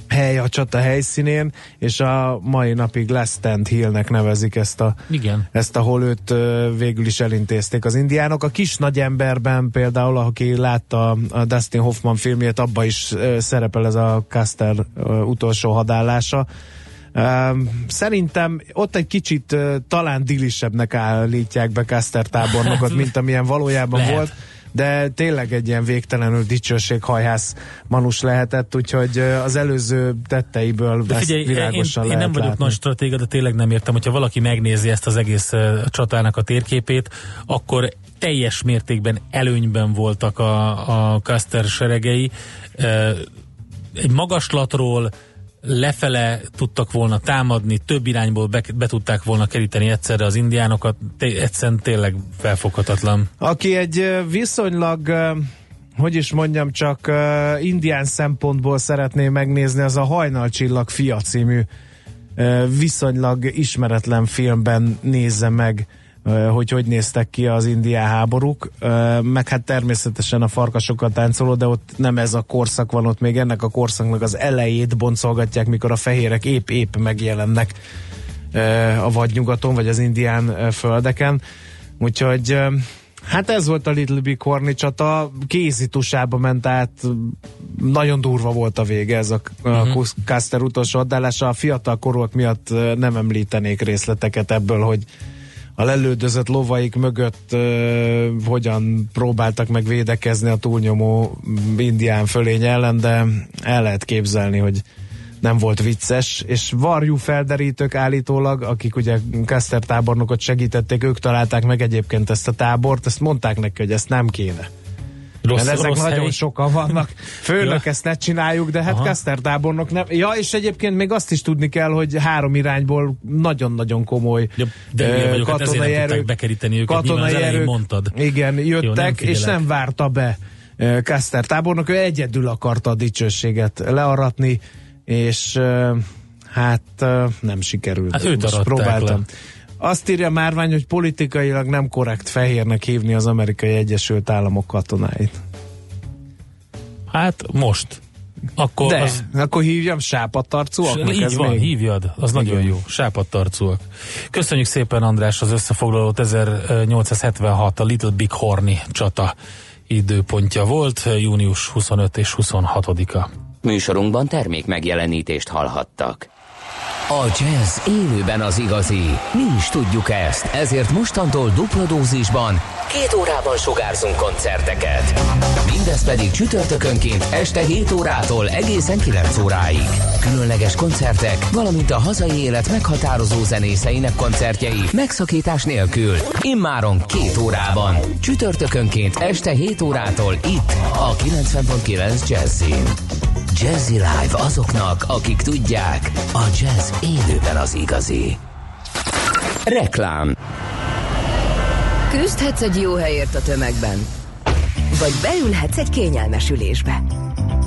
hely a csata helyszínén, és a mai napig Stand Hillnek nevezik ezt a Igen. ezt, ahol őt végül is elintézték az indiánok. A kis nagy emberben például, aki látta a Dustin Hoffman filmjét, abba is szerepel ez a Custer ö, utolsó hadállása. Szerintem ott egy kicsit talán dilisebbnek állítják be Custer tábornokot, mint amilyen valójában Lehet. volt, de tényleg egy ilyen végtelenül dicsőséghajhász manus lehetett, úgyhogy az előző tetteiből De ezt figyelj, én, világosan én lehet nem vagyok látni. nagy stratéga, de tényleg nem értem, hogyha valaki megnézi ezt az egész csatának a térképét, akkor teljes mértékben előnyben voltak a, a Custer seregei. Egy magaslatról lefele tudtak volna támadni, több irányból be, be tudták volna keríteni egyszerre az indiánokat, egyszerűen tényleg felfoghatatlan. Aki egy viszonylag, hogy is mondjam, csak ö, indián szempontból szeretné megnézni, az a Hajnalcsillag fia című viszonylag ismeretlen filmben nézze meg, hogy hogy néztek ki az indián háborúk, meg hát természetesen a farkasokat táncoló, de ott nem ez a korszak van, ott még ennek a korszaknak az elejét boncolgatják, mikor a fehérek épp-épp megjelennek a vadnyugaton, vagy az indián földeken. Úgyhogy hát ez volt a Little Big Horny csata, kézitusába ment át, nagyon durva volt a vége ez a, a uh-huh. Custer utolsó adálása. A fiatal korúak miatt nem említenék részleteket ebből, hogy a lelődözött lovaik mögött ö, hogyan próbáltak meg védekezni a túlnyomó indián fölény ellen, de el lehet képzelni, hogy nem volt vicces, és varjú felderítők állítólag, akik ugye Kester tábornokot segítették, ők találták meg egyébként ezt a tábort, ezt mondták neki, hogy ezt nem kéne. Rossz, Mert ezek rossz nagyon hely. sokan vannak. Főnök Ja. ezt ne csináljuk, de hát Aha. Kester tábornok nem. Ja, és egyébként még azt is tudni kell, hogy három irányból nagyon-nagyon komoly Ja, de ö, vagyok, hát ezért nem tudták bekeríteni őket, az elején mondtad. Igen, jöttek, Jó, nem és nem várta be ö, Kester tábornok, ő egyedül akarta a dicsőséget learatni, és hát nem sikerült. Hát őt Most próbáltam. le. Azt írja Márvány, hogy politikailag nem korrekt fehérnek hívni az amerikai Egyesült Államok katonáit. Hát most. Akkor De, az, akkor hívjam sápadtarcúaknak, így ez van, még? hívjad, az Igen. nagyon jó. Sápadtarcúak. Köszönjük szépen András az összefoglalót 1876 a Little Big Horny csata időpontja volt, június 25 és 26-a. Műsorunkban termék megjelenítést hallhattak. A jazz élőben az igazi. Mi is tudjuk ezt, ezért mostantól dupla dózisban két órában sugárzunk koncerteket. Mindez pedig csütörtökönként este 7 órától egészen 9 óráig. Különleges koncertek, valamint a hazai élet meghatározó zenészeinek koncertjei megszakítás nélkül. Immáron két órában. Csütörtökönként este 7 órától itt a 90.9 Jazzin. Jazzy Live azoknak, akik tudják, a jazz élőben az igazi. Reklám Küzdhetsz egy jó helyért a tömegben. Vagy beülhetsz egy kényelmes ülésbe.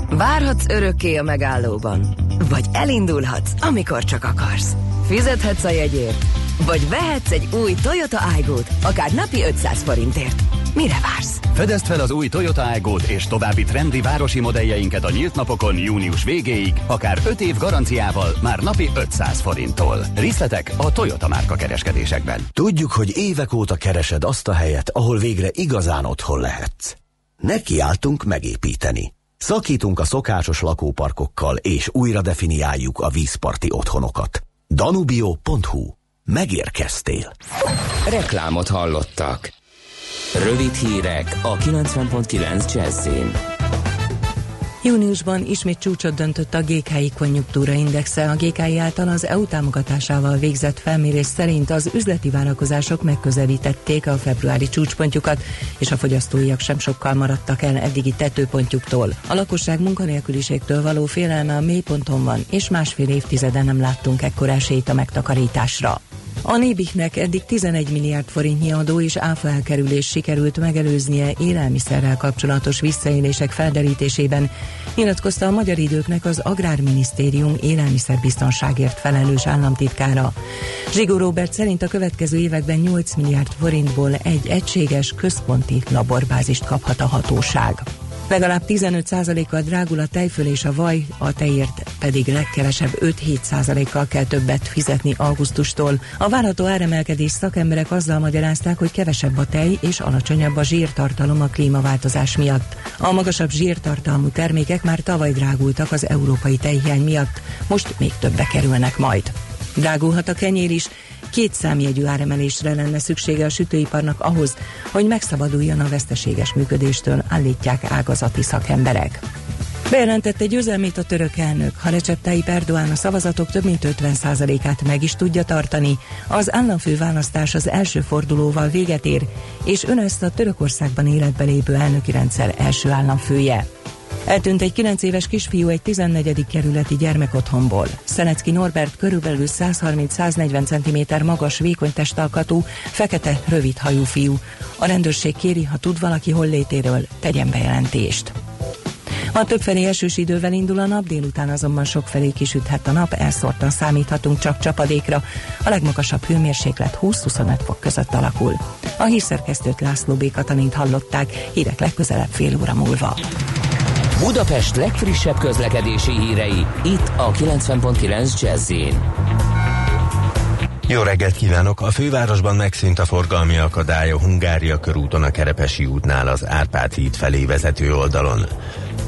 Várhatsz örökké a megállóban. Vagy elindulhatsz, amikor csak akarsz. Fizethetsz a jegyért. Vagy vehetsz egy új Toyota Aygo-t, akár napi 500 forintért. Mire vársz? Fedezd fel az új Toyota Aygo-t és további trendi városi modelljeinket a nyílt napokon június végéig, akár 5 év garanciával, már napi 500 forinttól. Részletek a Toyota márka kereskedésekben. Tudjuk, hogy évek óta keresed azt a helyet, ahol végre igazán otthon lehetsz. Nekiálltunk megépíteni. Szakítunk a szokásos lakóparkokkal, és újra definiáljuk a vízparti otthonokat. Danubio.hu. Megérkeztél. Reklámot hallottak. Rövid hírek a 90.9 Jazzin. Júniusban ismét csúcsot döntött a GKI konjunktúra indexe. A GKI által az EU támogatásával végzett felmérés szerint az üzleti várakozások megközelítették a februári csúcspontjukat, és a fogyasztóiak sem sokkal maradtak el eddigi tetőpontjuktól. A lakosság munkanélküliségtől való félelme a mélyponton van, és másfél évtizeden nem láttunk ekkora esélyt a megtakarításra. A Nébiknek eddig 11 milliárd forintnyi adó és áfa elkerülés sikerült megelőznie élelmiszerrel kapcsolatos visszaélések felderítésében, nyilatkozta a Magyar Időknek az Agrárminisztérium élelmiszerbiztonságért felelős államtitkára. Zsigó Robert szerint a következő években 8 milliárd forintból egy egységes központi laborbázist kaphat a hatóság. Legalább 15%-kal drágul a tejföl és a vaj, a tejért pedig legkevesebb 5-7%-kal kell többet fizetni augusztustól. A várható áremelkedés szakemberek azzal magyarázták, hogy kevesebb a tej és alacsonyabb a zsírtartalom a klímaváltozás miatt. A magasabb zsírtartalmú termékek már tavaly drágultak az európai tejhiány miatt, most még többe kerülnek majd. Drágulhat a kenyér is, két számjegyű áremelésre lenne szüksége a sütőiparnak ahhoz, hogy megszabaduljon a veszteséges működéstől, állítják ágazati szakemberek. Bejelentette győzelmét a török elnök. Ha Recep Tayyip Erdoğan a szavazatok több mint 50%-át meg is tudja tartani, az államfő választás az első fordulóval véget ér, és ön ezt a Törökországban életbe lépő elnöki rendszer első államfője. Eltűnt egy 9 éves kisfiú egy 14. kerületi gyermekotthonból. Szelecki Norbert körülbelül 130-140 cm magas, vékony testalkatú, fekete, rövid hajú fiú. A rendőrség kéri, ha tud valaki hollétéről, tegyen bejelentést. Ma többfelé esős idővel indul a nap, délután azonban sokfelé kisüthet a nap, elszórtan számíthatunk csak csapadékra. A legmagasabb hőmérséklet 20-25 fok között alakul. A hírszerkesztőt László B. Katalint hallották, hírek legközelebb fél óra múlva. Budapest legfrissebb közlekedési hírei, itt a 90.9 jazz jó reggelt kívánok! A fővárosban megszűnt a forgalmi akadály a Hungária körúton a Kerepesi útnál az Árpád híd felé vezető oldalon.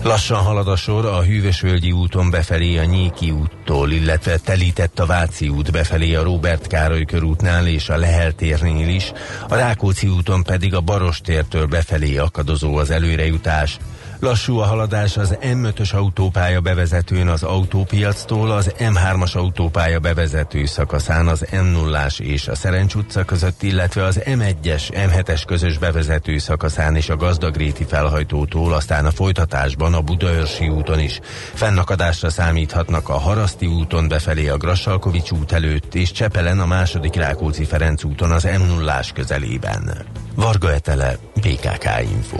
Lassan halad a sor a Hűvösvölgyi úton befelé a Nyéki úttól, illetve telített a Váci út befelé a Robert Károly körútnál és a Lehel térnél is, a Rákóczi úton pedig a Barostértől befelé akadozó az előrejutás, Lassú a haladás az M5-ös autópálya bevezetőn az autópiactól, az M3-as autópálya bevezető szakaszán az m 0 és a Szerencs utca között, illetve az M1-es, M7-es közös bevezető szakaszán és a Gazdagréti felhajtótól, aztán a folytatásban a Budaörsi úton is. Fennakadásra számíthatnak a Haraszti úton befelé a Grassalkovics út előtt és Csepelen a második Rákóczi-Ferenc úton az m 0 közelében. Varga Etele, BKK Info.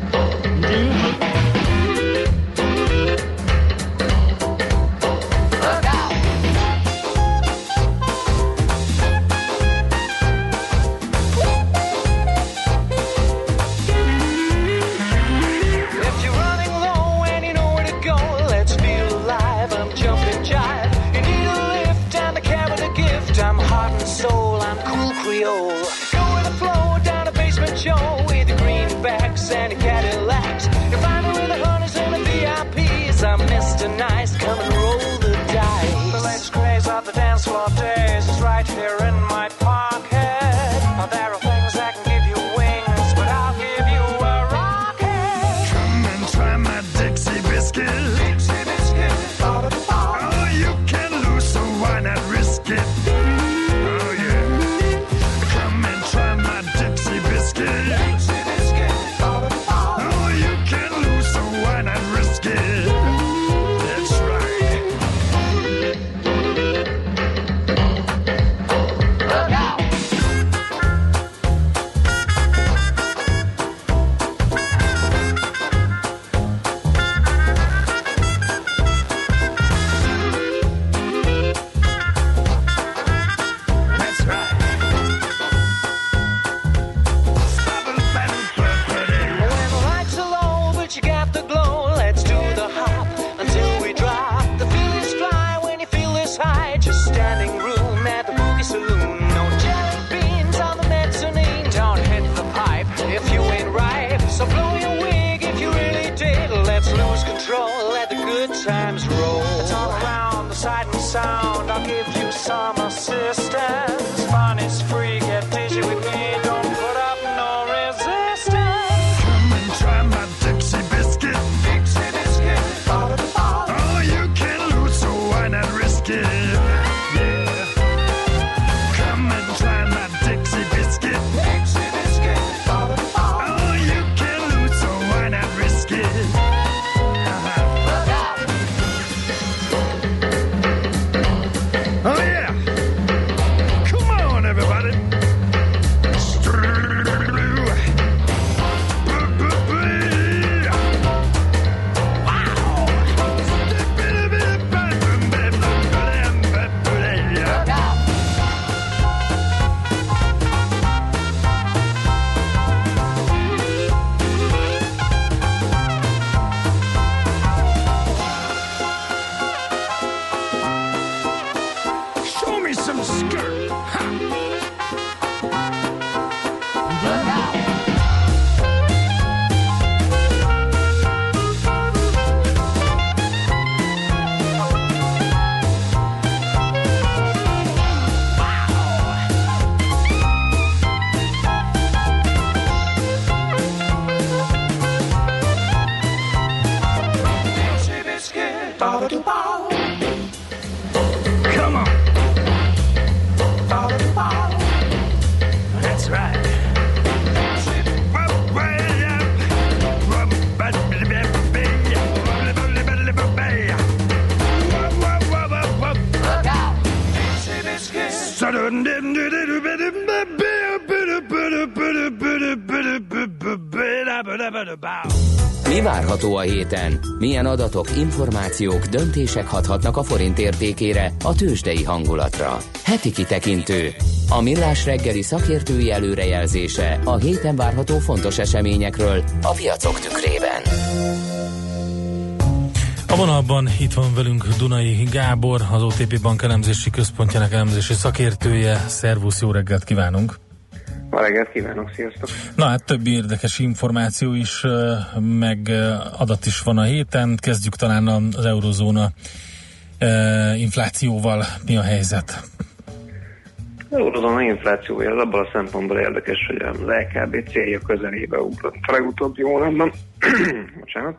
a héten? Milyen adatok, információk, döntések hathatnak a forint értékére, a tőzsdei hangulatra? Heti kitekintő. A millás reggeli szakértői előrejelzése a héten várható fontos eseményekről a piacok tükrében. A vonalban itt van velünk Dunai Gábor, az OTP Bank elemzési központjának elemzési szakértője. Szervusz, jó reggelt kívánunk! Ma reggelt kívánok, sziasztok! Na hát több érdekes információ is, meg adat is van a héten. Kezdjük talán az eurozóna inflációval. Mi a helyzet? Az eurozóna inflációja az abban a szempontból érdekes, hogy az LKB célja közelébe ugrott a legutóbbi hónapban, bocsánat,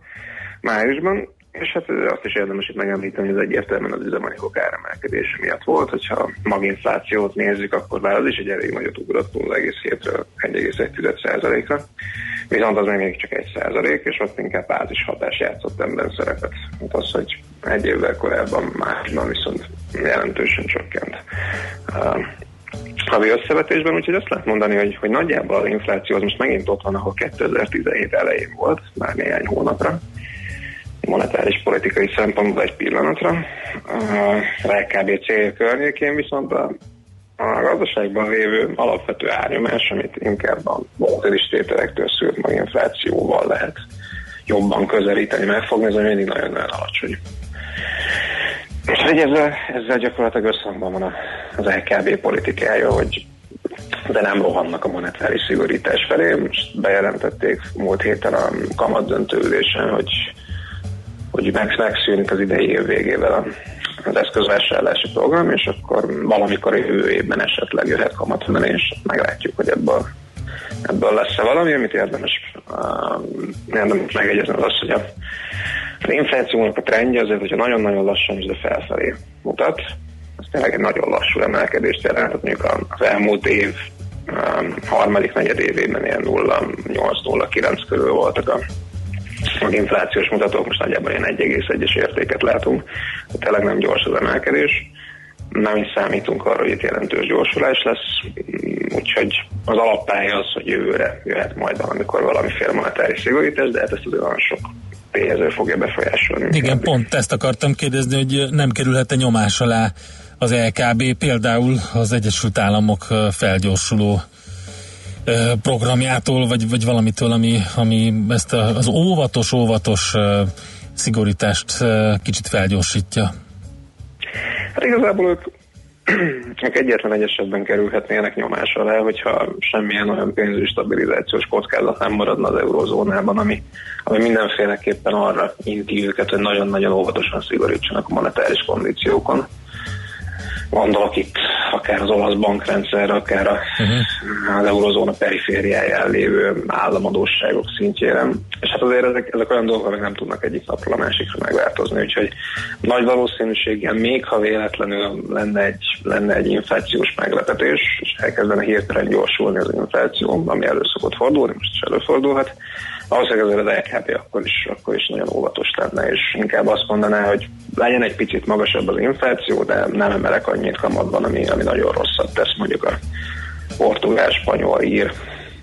májusban, és hát azt is érdemes itt megemlíteni, hogy ez egyértelműen az üzemanyagok áremelkedése miatt volt, hogyha maginflációt nézzük, akkor bár az is egy elég nagyot ugrott 0,7-ről 1,1%-ra, viszont az még csak 1%, és ott inkább bázis hatás játszott ebben szerepet. Hát az, hogy egy évvel korábban másban viszont jelentősen csökkent. Uh, havi összevetésben, úgyhogy azt lehet mondani, hogy, hogy nagyjából az infláció az most megint ott van, ahol 2017 elején volt, már néhány hónapra monetáris politikai szempontból egy pillanatra. A LKB cél környékén viszont a, a gazdaságban lévő alapvető árnyomás, amit inkább a volatilis tételektől szült mag inflációval lehet jobban közelíteni, megfogni, ez mindig nagyon-nagyon alacsony. És hogy ezzel, ezzel gyakorlatilag összhangban van az LKB politikája, hogy de nem rohannak a monetáris szigorítás felé. Most bejelentették múlt héten a kamat döntőülésen, hogy, hogy meg, megszűnik az idei év végével a, az eszközvásárlási program, és akkor valamikor jövő évben esetleg jöhet kamatemelés. Meglátjuk, hogy ebből, ebből lesz-e valami, amit érdemes, uh, érdemes megegyezni az hogy a, az inflációnak a trendje azért, hogyha nagyon-nagyon lassan is, de felfelé mutat, az tényleg egy nagyon lassú emelkedést jelent, mondjuk az elmúlt év um, harmadik negyed évében ilyen 0,8-0,9 körül voltak a az inflációs mutatók, most nagyjából ilyen 1,1-es értéket látunk, tehát tényleg nem gyors az emelkedés. Nem is számítunk arra, hogy itt jelentős gyorsulás lesz, úgyhogy az alappálya az, hogy jövőre jöhet majd valamikor valamiféle monetáris szigorítás, de hát ezt azért olyan sok tényező fogja befolyásolni. Igen, pont ezt akartam kérdezni, hogy nem kerülhet-e nyomás alá az LKB, például az Egyesült Államok felgyorsuló programjától, vagy, vagy valamitől, ami, ami ezt az óvatos, óvatos ö, szigorítást kicsit felgyorsítja. Hát igazából ők egyetlen egy esetben kerülhetnének nyomás alá, hogyha semmilyen olyan pénzügyi stabilizációs kockázat nem maradna az eurózónában, ami, ami mindenféleképpen arra inti őket, hogy nagyon-nagyon óvatosan szigorítsanak a monetáris kondíciókon. Gondolok itt akár az olasz bankrendszerre, akár a, az eurozóna perifériáján lévő államadóságok szintjére. És hát azért ezek, ezek olyan dolgok, amik nem tudnak egyik napról a másikra megváltozni, úgyhogy nagy valószínűséggel még ha véletlenül lenne egy, lenne egy inflációs meglepetés, és elkezdene hirtelen gyorsulni az infláció, ami elő szokott fordulni, most is előfordulhat, valószínűleg azért az LKB akkor is, akkor is nagyon óvatos lenne, és inkább azt mondaná, hogy legyen egy picit magasabb az infláció, de nem emelek annyit kamatban, ami, ami nagyon rosszat tesz mondjuk a portugál, spanyol, ír,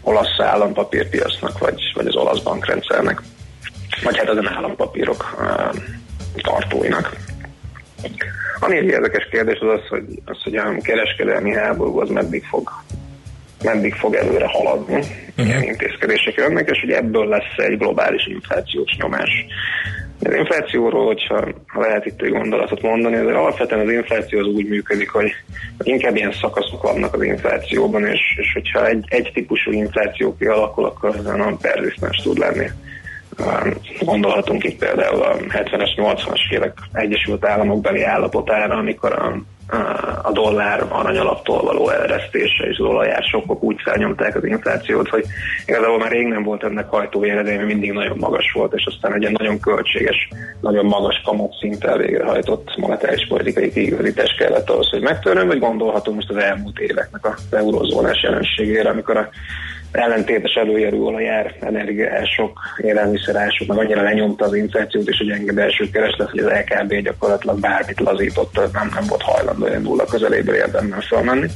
olasz állampapírpiacnak, vagy, vagy az olasz bankrendszernek, vagy hát az állampapírok uh, tartóinak. Ami egy érdekes kérdés az az, hogy, az, hogy a kereskedelmi háború az meddig fog meddig fog előre haladni, milyen intézkedések jönnek, és hogy ebből lesz egy globális inflációs nyomás. Az inflációról, hogyha ha lehet itt egy gondolatot mondani, azért alapvetően az infláció az úgy működik, hogy inkább ilyen szakaszok vannak az inflációban, és, és hogyha egy, egy típusú infláció kialakul, akkor ez nagyon perzisztens tud lenni. Gondolhatunk itt például a 70-es, 80-as évek Egyesült Államok beli állapotára, amikor a, a- dollár aranyalaptól való eleresztése és az olajár sokkok úgy felnyomták az inflációt, hogy igazából már rég nem volt ennek hajtóére, de mindig nagyon magas volt, és aztán egy nagyon költséges, nagyon magas kamatszinttel végrehajtott monetáris politikai kiigazítás kellett ahhoz, hogy megtörjön, vagy gondolhatunk most az elmúlt éveknek az eurozónás jelenségére, amikor a ellentétes előjelű olajár, energiaások, élelmiszerások, meg annyira lenyomta az inflációt és a gyenge belső kereslet, hogy az LKB gyakorlatilag bármit lazított, nem, nem volt hajlandó nulla közeléből érdemben felmenni.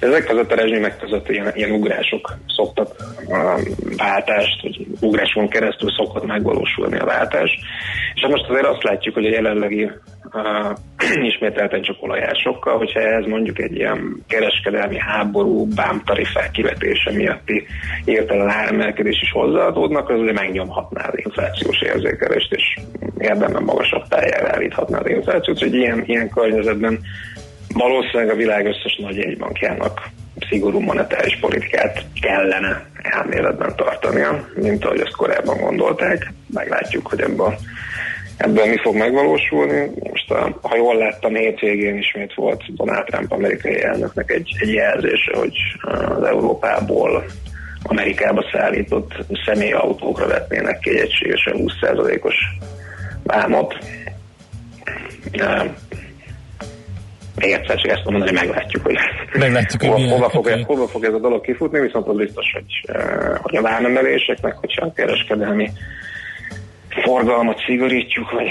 Ezek között a rezsimek között ilyen, ilyen ugrások szoktak a váltást, vagy ugráson keresztül szokott megvalósulni a váltás. És hát most azért azt látjuk, hogy a jelenlegi uh, ismételten csak olajásokkal, hogyha ez mondjuk egy ilyen kereskedelmi háború, bámtarifák kivetése miatti értelen áremelkedés is hozzáadódnak, az ugye megnyomhatná az inflációs érzékelést, és érdemben magasabb pályára állíthatná az inflációt, hogy ilyen, ilyen környezetben valószínűleg a világ összes nagy jegybankjának szigorú monetáris politikát kellene elméletben tartania, mint ahogy azt korábban gondolták. Meglátjuk, hogy ebből, ebből mi fog megvalósulni. Most, ha jól láttam, hétvégén ismét volt Donald Trump amerikai elnöknek egy, egy jelzése, hogy az Európából Amerikába szállított személyautókra vetnének ki egy egységesen 20%-os vámot. Még egyszer csak ezt mondom, hogy meglátjuk, hogy Meglátjuk, hogy hova, milyen- hova, fog, oké. hova fog ez a dolog kifutni, viszont az biztos, hogy, eh, hogy a vámemeléseknek, hogyha a kereskedelmi forgalmat szigorítjuk, vagy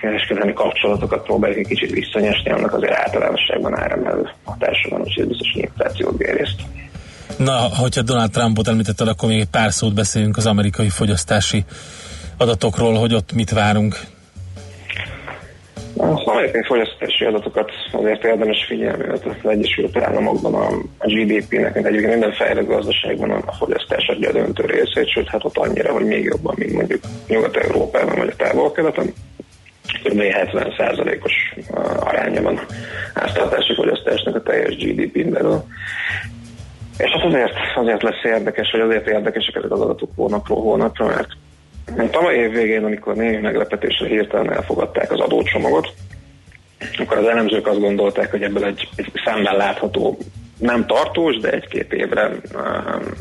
kereskedelmi kapcsolatokat próbáljuk egy kicsit visszanyesni, annak azért általánosságban áremelő hatása van, úgyhogy biztos, hogy inflációt bérészt. Na, hogyha Donald Trumpot említetted, akkor még egy pár szót beszélünk az amerikai fogyasztási adatokról, hogy ott mit várunk. Az amerikai fogyasztási adatokat azért érdemes figyelni, mert az Egyesült Államokban a, a GDP-nek, mint egyébként minden fejlett gazdaságban a fogyasztás adja a döntő részét, sőt, hát ott annyira, hogy még jobban, mint mondjuk Nyugat-Európában vagy a távol-keleten. Kb. 70%-os uh, aránya van háztartási fogyasztásnak a teljes GDP-n belül. És hát azért, azért lesz érdekes, vagy azért érdekesek ezek az adatok hónapról hónapra, mert tavaly év végén, amikor némi meglepetésre hirtelen elfogadták az adócsomagot, akkor az elemzők azt gondolták, hogy ebből egy, egy szemmel látható, nem tartós, de egy-két évre um,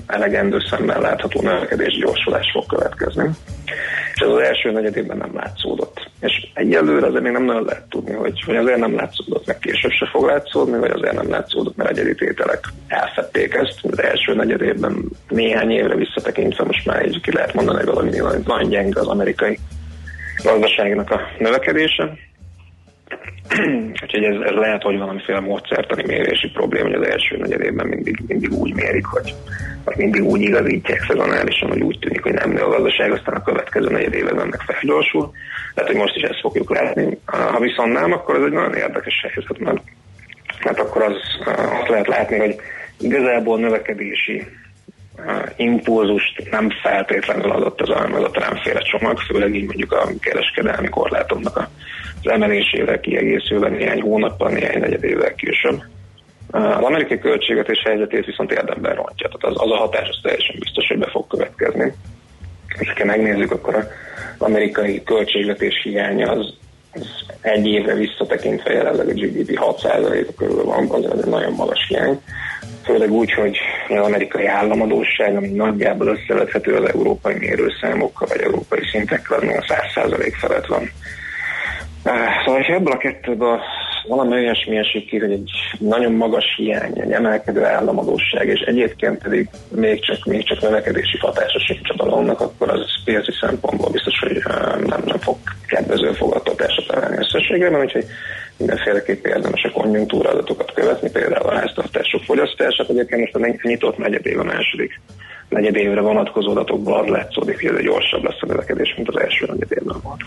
elegendő szemmel látható növekedés gyorsulás fog következni. És ez az első negyedében nem látszódott. És egyelőre azért még nem nagyon lehet tudni, hogy, hogy azért nem látszódott, meg később se fog látszódni, vagy azért nem látszódott, mert egyedi tételek elfették ezt. Az első negyedében néhány évre visszatekintve most már így ki lehet mondani, hogy valami nagyon gyenge az amerikai gazdaságnak a növekedése. Úgyhogy ez, ez lehet, hogy valamiféle módszertani mérési probléma, hogy az első negyedében mindig, mindig úgy mérik, hogy vagy mindig úgy igazítják szezonálisan, hogy úgy tűnik, hogy nem nő a gazdaság, aztán a következő negyed évben ennek felgyorsul. Tehát, hogy most is ezt fogjuk látni. Ha viszont nem, akkor ez egy nagyon érdekes helyzet, mert, mert akkor az, azt lehet látni, hogy igazából növekedési impulzust nem feltétlenül adott az, az a Trump-féle csomag, főleg így mondjuk a kereskedelmi korlátoknak a, az emelésével kiegészülve néhány hónappal, néhány negyed évvel később. Az amerikai költségvetés helyzetét viszont érdemben rontja, tehát az, az a hatás az teljesen biztos, hogy be fog következni. És ha megnézzük, akkor az amerikai költségvetés hiánya az, az egy évre visszatekintve jelenleg a GDP 6%-a körül van, az egy nagyon magas hiány főleg úgy, hogy az amerikai államadóság, ami nagyjából összevethető az európai mérőszámokkal, vagy európai szintekkel, az még a 100% felett van. Szóval, ha ebből a kettőből valami olyasmi esik ki, hogy egy nagyon magas hiány, egy emelkedő államadóság, és egyébként pedig még csak, még csak növekedési hatása sincs a balonnak, akkor az piaci szempontból biztos, hogy nem, nem fog kedvező fogadtatásra találni összességében, úgyhogy mindenféleképp érdemes a konjunktúra adatokat követni, például a háztartások fogyasztását. Egyébként most a nyitott negyedév a második negyedévre vonatkozó adatokból az látszódik, hogy ez gyorsabb lesz a növekedés, mint az első negyedévben volt.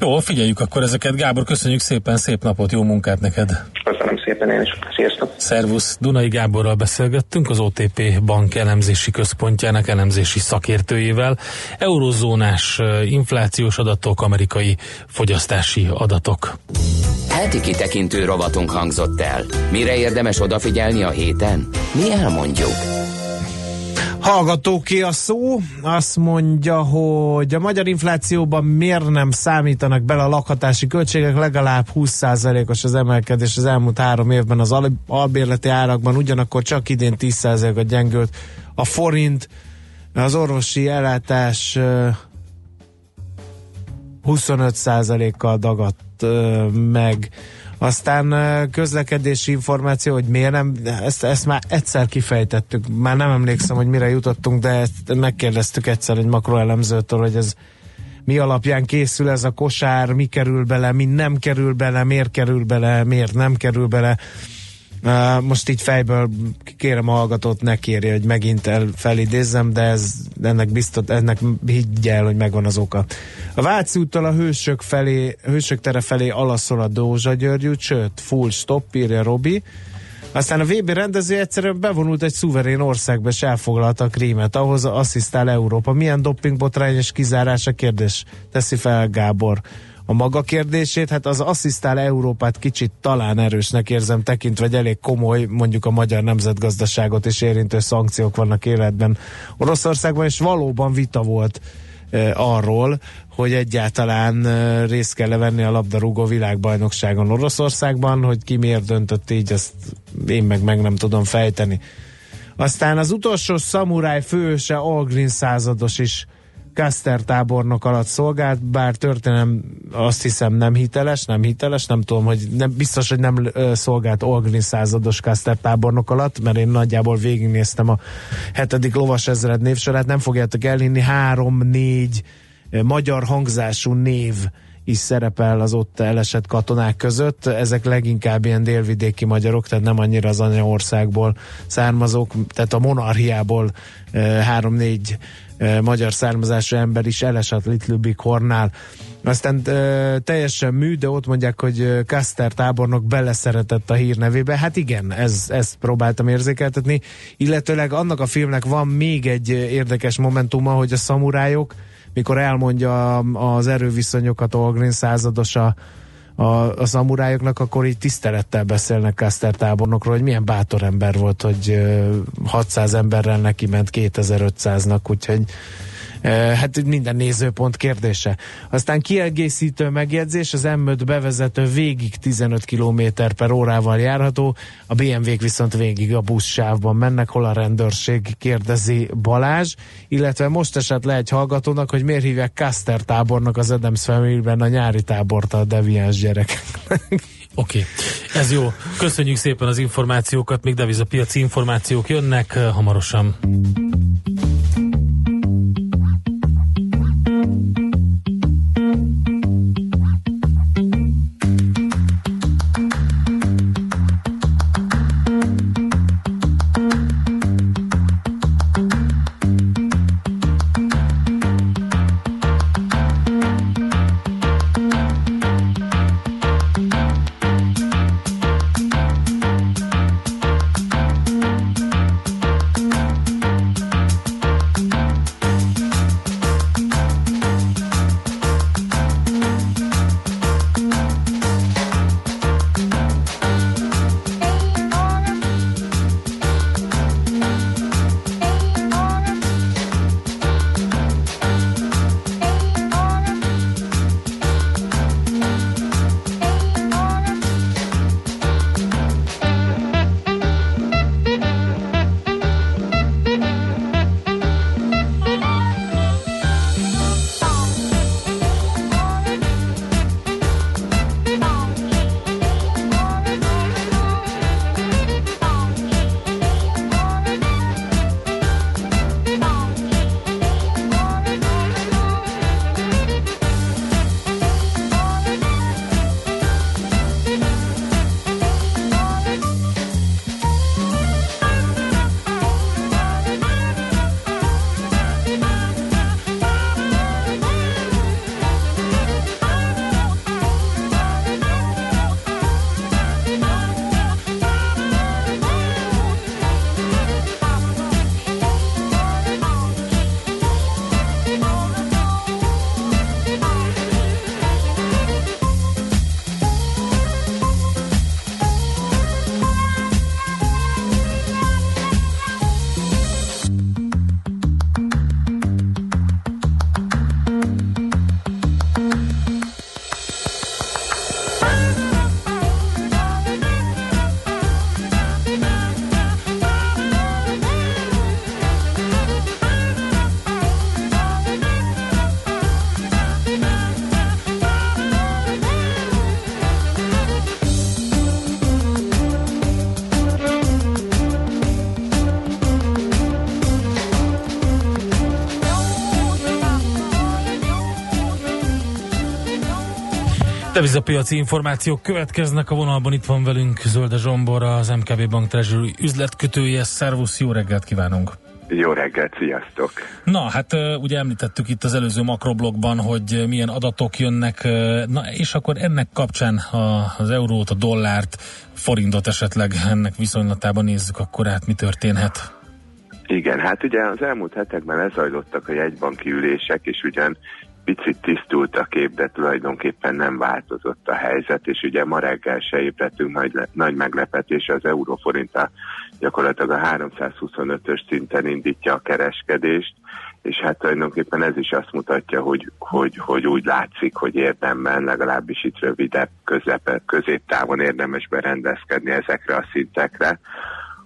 Jó, figyeljük akkor ezeket. Gábor, köszönjük szépen, szép napot, jó munkát neked! Köszönöm szépen én is. Sziasztok! Szervusz! Dunai Gáborral beszélgettünk, az OTP Bank elemzési központjának elemzési szakértőjével. Eurozónás inflációs adatok, amerikai fogyasztási adatok. Heti kitekintő rovatunk hangzott el. Mire érdemes odafigyelni a héten? Mi elmondjuk. Hallgató ki a szó, azt mondja, hogy a magyar inflációban miért nem számítanak bele a lakhatási költségek, legalább 20%-os az emelkedés az elmúlt három évben az al- albérleti árakban, ugyanakkor csak idén 10%-ot gyengült a forint, az orvosi ellátás ö, 25%-kal dagadt meg. Aztán közlekedési információ, hogy miért nem, ezt, ezt már egyszer kifejtettük, már nem emlékszem, hogy mire jutottunk, de ezt megkérdeztük egyszer egy makroelemzőtől, hogy ez mi alapján készül ez a kosár, mi kerül bele, mi nem kerül bele, miért kerül bele, miért nem kerül bele. Most így fejből kérem a hallgatót, ne kérje, hogy megint el felidézzem, de ez, ennek biztos, ennek higgyel, hogy megvan az oka. A Váci úttól a hősök, felé, hősök tere felé alaszol a Dózsa György sőt, full stop, írja Robi. Aztán a VB rendező egyszerűen bevonult egy szuverén országba, és elfoglalta a krímet. Ahhoz asszisztál Európa. Milyen dopingbotrány és kizárása kérdés teszi fel Gábor a maga kérdését, hát az asszisztál Európát kicsit talán erősnek érzem tekintve, hogy elég komoly, mondjuk a magyar nemzetgazdaságot és érintő szankciók vannak életben Oroszországban, és valóban vita volt e, arról, hogy egyáltalán e, részt kell venni a labdarúgó világbajnokságon Oroszországban, hogy ki miért döntött így, azt én meg meg nem tudom fejteni. Aztán az utolsó szamuráj főse Algrin százados is Kaster tábornok alatt szolgált, bár történelem azt hiszem nem hiteles, nem hiteles, nem tudom, hogy nem, biztos, hogy nem szolgált Olgrin százados Kaster tábornok alatt, mert én nagyjából végignéztem a hetedik lovas ezred névsorát, nem fogjátok elhinni, három-négy magyar hangzású név is szerepel az ott elesett katonák között. Ezek leginkább ilyen délvidéki magyarok, tehát nem annyira az anyaországból származók, tehát a monarchiából három-négy magyar származású ember is elesett Little Big Hornál. Aztán ö, teljesen mű, de ott mondják, hogy Kaster tábornok beleszeretett a hírnevébe. Hát igen, ez, ezt próbáltam érzékeltetni. Illetőleg annak a filmnek van még egy érdekes momentuma, hogy a szamurájok mikor elmondja az erőviszonyokat Olgrin százados a, a, szamurájoknak, akkor így tisztelettel beszélnek Kaster tábornokról, hogy milyen bátor ember volt, hogy ö, 600 emberrel neki ment 2500-nak, úgyhogy hát minden nézőpont kérdése. Aztán kiegészítő megjegyzés, az M5 bevezető végig 15 km per órával járható, a BMW-k viszont végig a buszsávban mennek, hol a rendőrség kérdezi Balázs, illetve most esett le egy hallgatónak, hogy miért hívják Kaster tábornak az Adams Family-ben a nyári tábort a deviáns gyerekek. Oké, okay. ez jó. Köszönjük szépen az információkat, még devizapiaci információk jönnek hamarosan. Devizapiaci információk következnek, a vonalban itt van velünk Zölde Zsombor, az MKB Bank Treasury üzletkötője. Szervusz, jó reggelt kívánunk! Jó reggelt, sziasztok! Na, hát ugye említettük itt az előző makroblogban, hogy milyen adatok jönnek, na és akkor ennek kapcsán az eurót, a dollárt, forintot esetleg ennek viszonylatában nézzük, akkor hát mi történhet? Igen, hát ugye az elmúlt hetekben lezajlottak a jegybanki ülések, és ugyan picit tisztult a kép, de tulajdonképpen nem változott a helyzet, és ugye ma reggel se ébredtünk nagy, nagy meglepetés, az euróforinttal gyakorlatilag a 325-ös szinten indítja a kereskedést, és hát tulajdonképpen ez is azt mutatja, hogy, hogy, hogy úgy látszik, hogy érdemben, legalábbis itt rövidebb, közepe, középtávon érdemes berendezkedni ezekre a szintekre.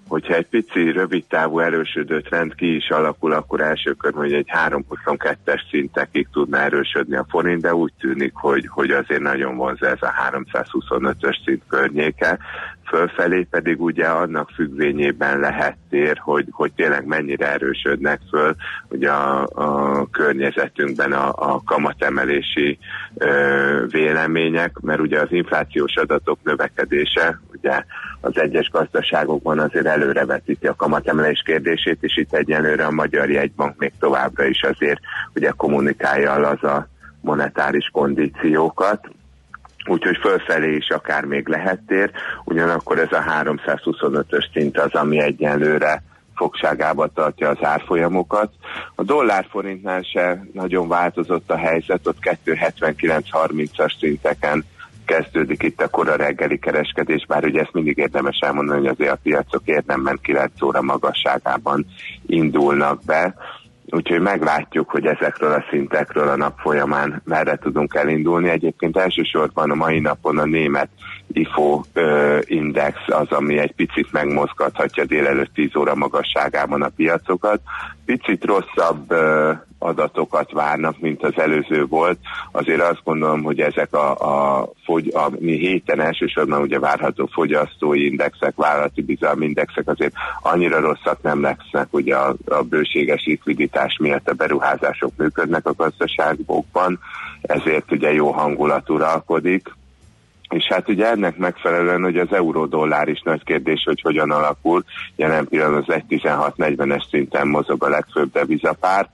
Hogyha egy pici, rövid távú erősödő trend ki is alakul, akkor első körben hogy egy 322-es szintekig tudna erősödni a forint, de úgy tűnik, hogy, hogy azért nagyon vonz ez a 325-ös szint környéke. Fölfelé pedig ugye annak függvényében lehet tér, hogy, hogy tényleg mennyire erősödnek föl ugye a, a környezetünkben a, a kamatemelési ö, vélemények, mert ugye az inflációs adatok növekedése ugye az egyes gazdaságokban azért előrevetíti a kamatemelés kérdését, és itt egyelőre a Magyar Jegybank még továbbra is azért ugye kommunikálja az a monetáris kondíciókat, úgyhogy fölfelé is akár még lehet tér, ugyanakkor ez a 325-ös szint az, ami egyenlőre fogságába tartja az árfolyamokat. A dollárforintnál se nagyon változott a helyzet, ott 279-30-as szinteken kezdődik itt a kora reggeli kereskedés, bár ugye ezt mindig érdemes elmondani, hogy azért a piacok érdemben 9 óra magasságában indulnak be, úgyhogy meglátjuk, hogy ezekről a szintekről a nap folyamán merre tudunk elindulni. Egyébként elsősorban a mai napon a német IFO ö, index az, ami egy picit megmozgathatja délelőtt 10 óra magasságában a piacokat. Picit rosszabb ö, adatokat várnak, mint az előző volt. Azért azt gondolom, hogy ezek a, a, fogy, a mi héten elsősorban ugye várható fogyasztói indexek, vállalati bizalmi indexek azért annyira rosszak nem lesznek, ugye a, a bőséges likviditás miatt a beruházások működnek a gazdaságokban, ezért ugye jó hangulat uralkodik. És hát ugye ennek megfelelően, hogy az euró-dollár is nagy kérdés, hogy hogyan alakul. Jelen pillanatban az 1.1640-es szinten mozog a legfőbb devizapár.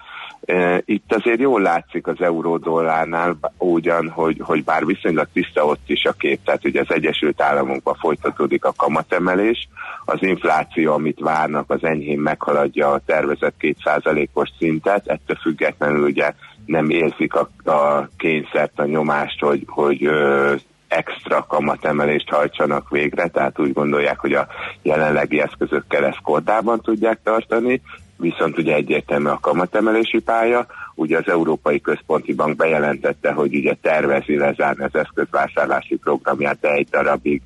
Itt azért jól látszik az euró-dollárnál ugyan, hogy, hogy bár viszonylag tiszta ott is a kép, tehát ugye az Egyesült Államokban folytatódik a kamatemelés, az infláció, amit várnak, az enyhén meghaladja a tervezett 2%-os szintet, ettől függetlenül ugye nem érzik a, a kényszert, a nyomást, hogy, hogy ö, extra kamatemelést hajtsanak végre, tehát úgy gondolják, hogy a jelenlegi eszközökkel ezt kordában tudják tartani, viszont ugye egyértelmű a kamatemelési pálya, ugye az Európai Központi Bank bejelentette, hogy ugye tervezi lezárni az eszközvásárlási programját, de egy darabig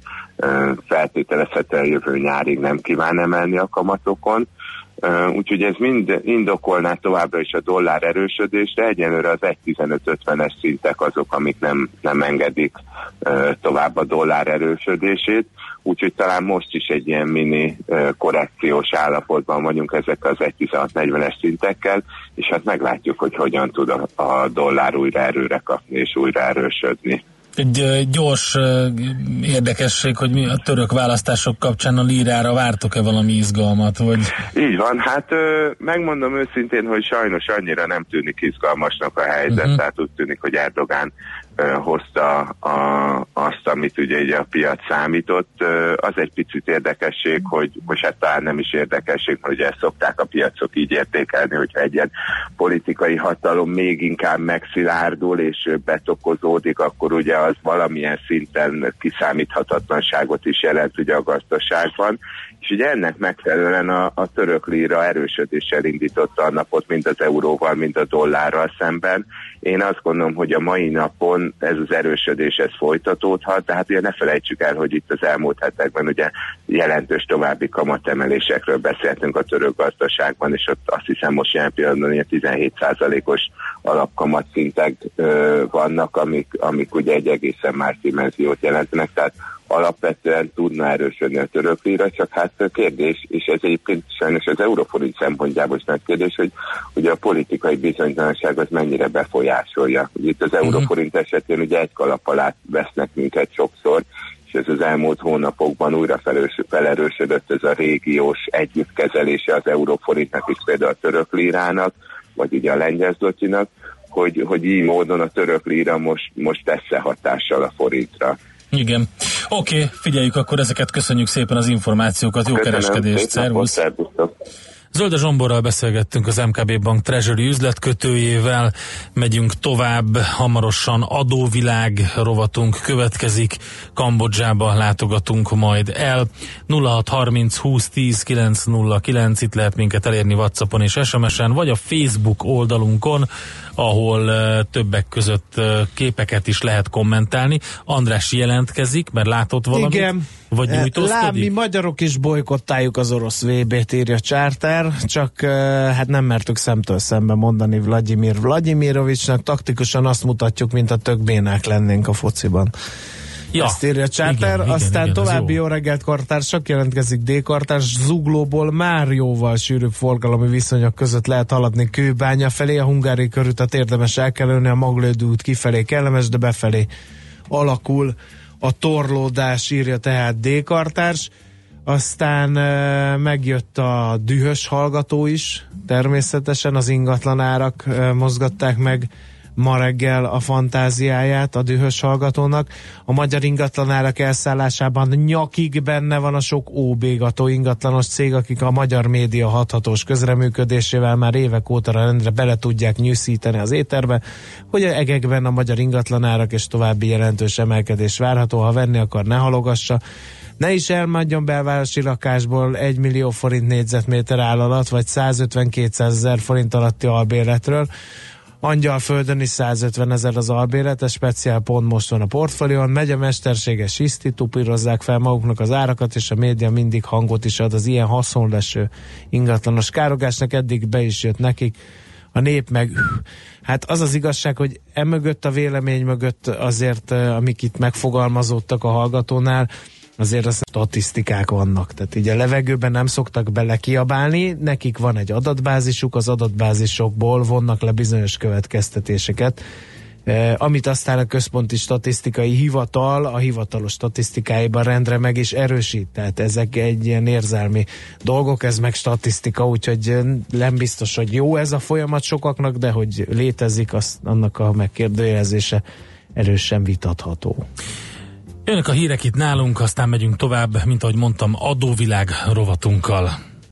feltételezhetően jövő nyárig nem kíván emelni a kamatokon, úgyhogy ez mind indokolná továbbra is a dollár erősödésre, egyenlőre az 1.15.50-es szintek azok, amik nem, nem engedik tovább a dollár erősödését, úgyhogy talán most is egy ilyen mini korrekciós állapotban vagyunk ezekkel az 1.16.40-es szintekkel, és hát meglátjuk, hogy hogyan tud a, a dollár újra erőre kapni és újra erősödni. Egy gyors érdekesség, hogy mi a török választások kapcsán a lírára vártok-e valami izgalmat, vagy... Így van, hát megmondom őszintén, hogy sajnos annyira nem tűnik izgalmasnak a helyzet, uh-huh. tehát úgy tűnik, hogy Erdogán hozta a, azt, amit ugye így a piac számított. Az egy picit érdekesség, hogy most hát talán nem is érdekesség, ugye ezt szokták a piacok így értékelni, hogyha egy ilyen politikai hatalom még inkább megszilárdul és betokozódik, akkor ugye az valamilyen szinten kiszámíthatatlanságot is jelent ugye a gazdaságban, és ugye ennek megfelelően a, a török líra erősödéssel indította a napot, mind az euróval, mind a dollárral szemben. Én azt gondolom, hogy a mai napon ez az erősödés ez folytatódhat, de hát ugye ne felejtsük el, hogy itt az elmúlt hetekben ugye jelentős további kamatemelésekről beszéltünk a török gazdaságban, és ott azt hiszem most jelen pillanatban ilyen 17%-os alapkamatszintek ö, vannak, amik, amik ugye egy egészen más dimenziót jelentenek, tehát alapvetően tudna erősödni a török lira, csak hát a kérdés, és ez egyébként sajnos az euroforint szempontjából is nagy kérdés, hogy ugye a politikai bizonytalanság az mennyire befolyásolja. Ugye itt az euroforint esetén ugye egy kalap alá vesznek minket sokszor, és ez az elmúlt hónapokban újra felerősödött ez a régiós együttkezelése az euróforintnak és például a török lírának, vagy ugye a lengyel zlotyinak, hogy, hogy így módon a török líra most, most tesz hatással a forintra. Igen. Oké, okay, figyeljük akkor ezeket, köszönjük szépen az információkat, jó Köszönöm, kereskedést, napot, szervusz! szervusztok. Zölde Zsomborral beszélgettünk az MKB Bank Treasury üzletkötőjével, megyünk tovább, hamarosan adóvilág rovatunk következik, Kambodzsába látogatunk majd el. 0630 20 10 909, itt lehet minket elérni Whatsappon és SMS-en, vagy a Facebook oldalunkon, ahol többek között képeket is lehet kommentálni. András jelentkezik, mert látott valamit? Igen. Vagy nyújtózkodik? Lám, mi magyarok is bolykottáljuk az orosz VB-t, írja Charter, csak hát nem mertük szemtől szembe mondani Vladimir Vladimirovicsnak, taktikusan azt mutatjuk, mint a tök bénák lennénk a fociban. Ja, Ezt írja Charter, igen, igen, aztán igen, további jó. jó reggelt kartársak, jelentkezik D-kartárs, Zuglóból már jóval sűrűbb forgalmi viszonyok között lehet haladni Kőbánya felé, a hungári körütet érdemes elkerülni, a Maglőd út kifelé kellemes, de befelé alakul a torlódás, írja tehát D-kartárs. Aztán megjött a dühös hallgató is, természetesen az ingatlanárak e, mozgatták meg ma reggel a fantáziáját a dühös hallgatónak. A magyar ingatlanárak elszállásában nyakig benne van a sok óbégató ingatlanos cég, akik a magyar média hathatós közreműködésével már évek óta rendre bele tudják nyűszíteni az éterbe, hogy a egekben a magyar ingatlanárak és további jelentős emelkedés várható, ha venni akar, ne halogassa. Ne is elmaradjon belvárosi lakásból 1 millió forint négyzetméter áll alatt, vagy 150-200 ezer forint alatti albérletről. Angyalföldön is 150 ezer az albélet, ez speciál pont most van a portfólión, megy a mesterséges hiszti, tupírozzák fel maguknak az árakat, és a média mindig hangot is ad az ilyen haszonleső ingatlanos károgásnak, eddig be is jött nekik, a nép meg hát az az igazság, hogy emögött a vélemény mögött azért, eh, amik itt megfogalmazódtak a hallgatónál, azért az statisztikák vannak. Tehát így a levegőben nem szoktak bele kiabálni, nekik van egy adatbázisuk, az adatbázisokból vonnak le bizonyos következtetéseket, eh, amit aztán a központi statisztikai hivatal a hivatalos statisztikáiban rendre meg is erősít. Tehát ezek egy ilyen érzelmi dolgok, ez meg statisztika, úgyhogy nem biztos, hogy jó ez a folyamat sokaknak, de hogy létezik, az, annak a megkérdőjelezése erősen vitatható. Jönnek a hírek itt nálunk, aztán megyünk tovább, mint ahogy mondtam, adóvilág rovatunkkal.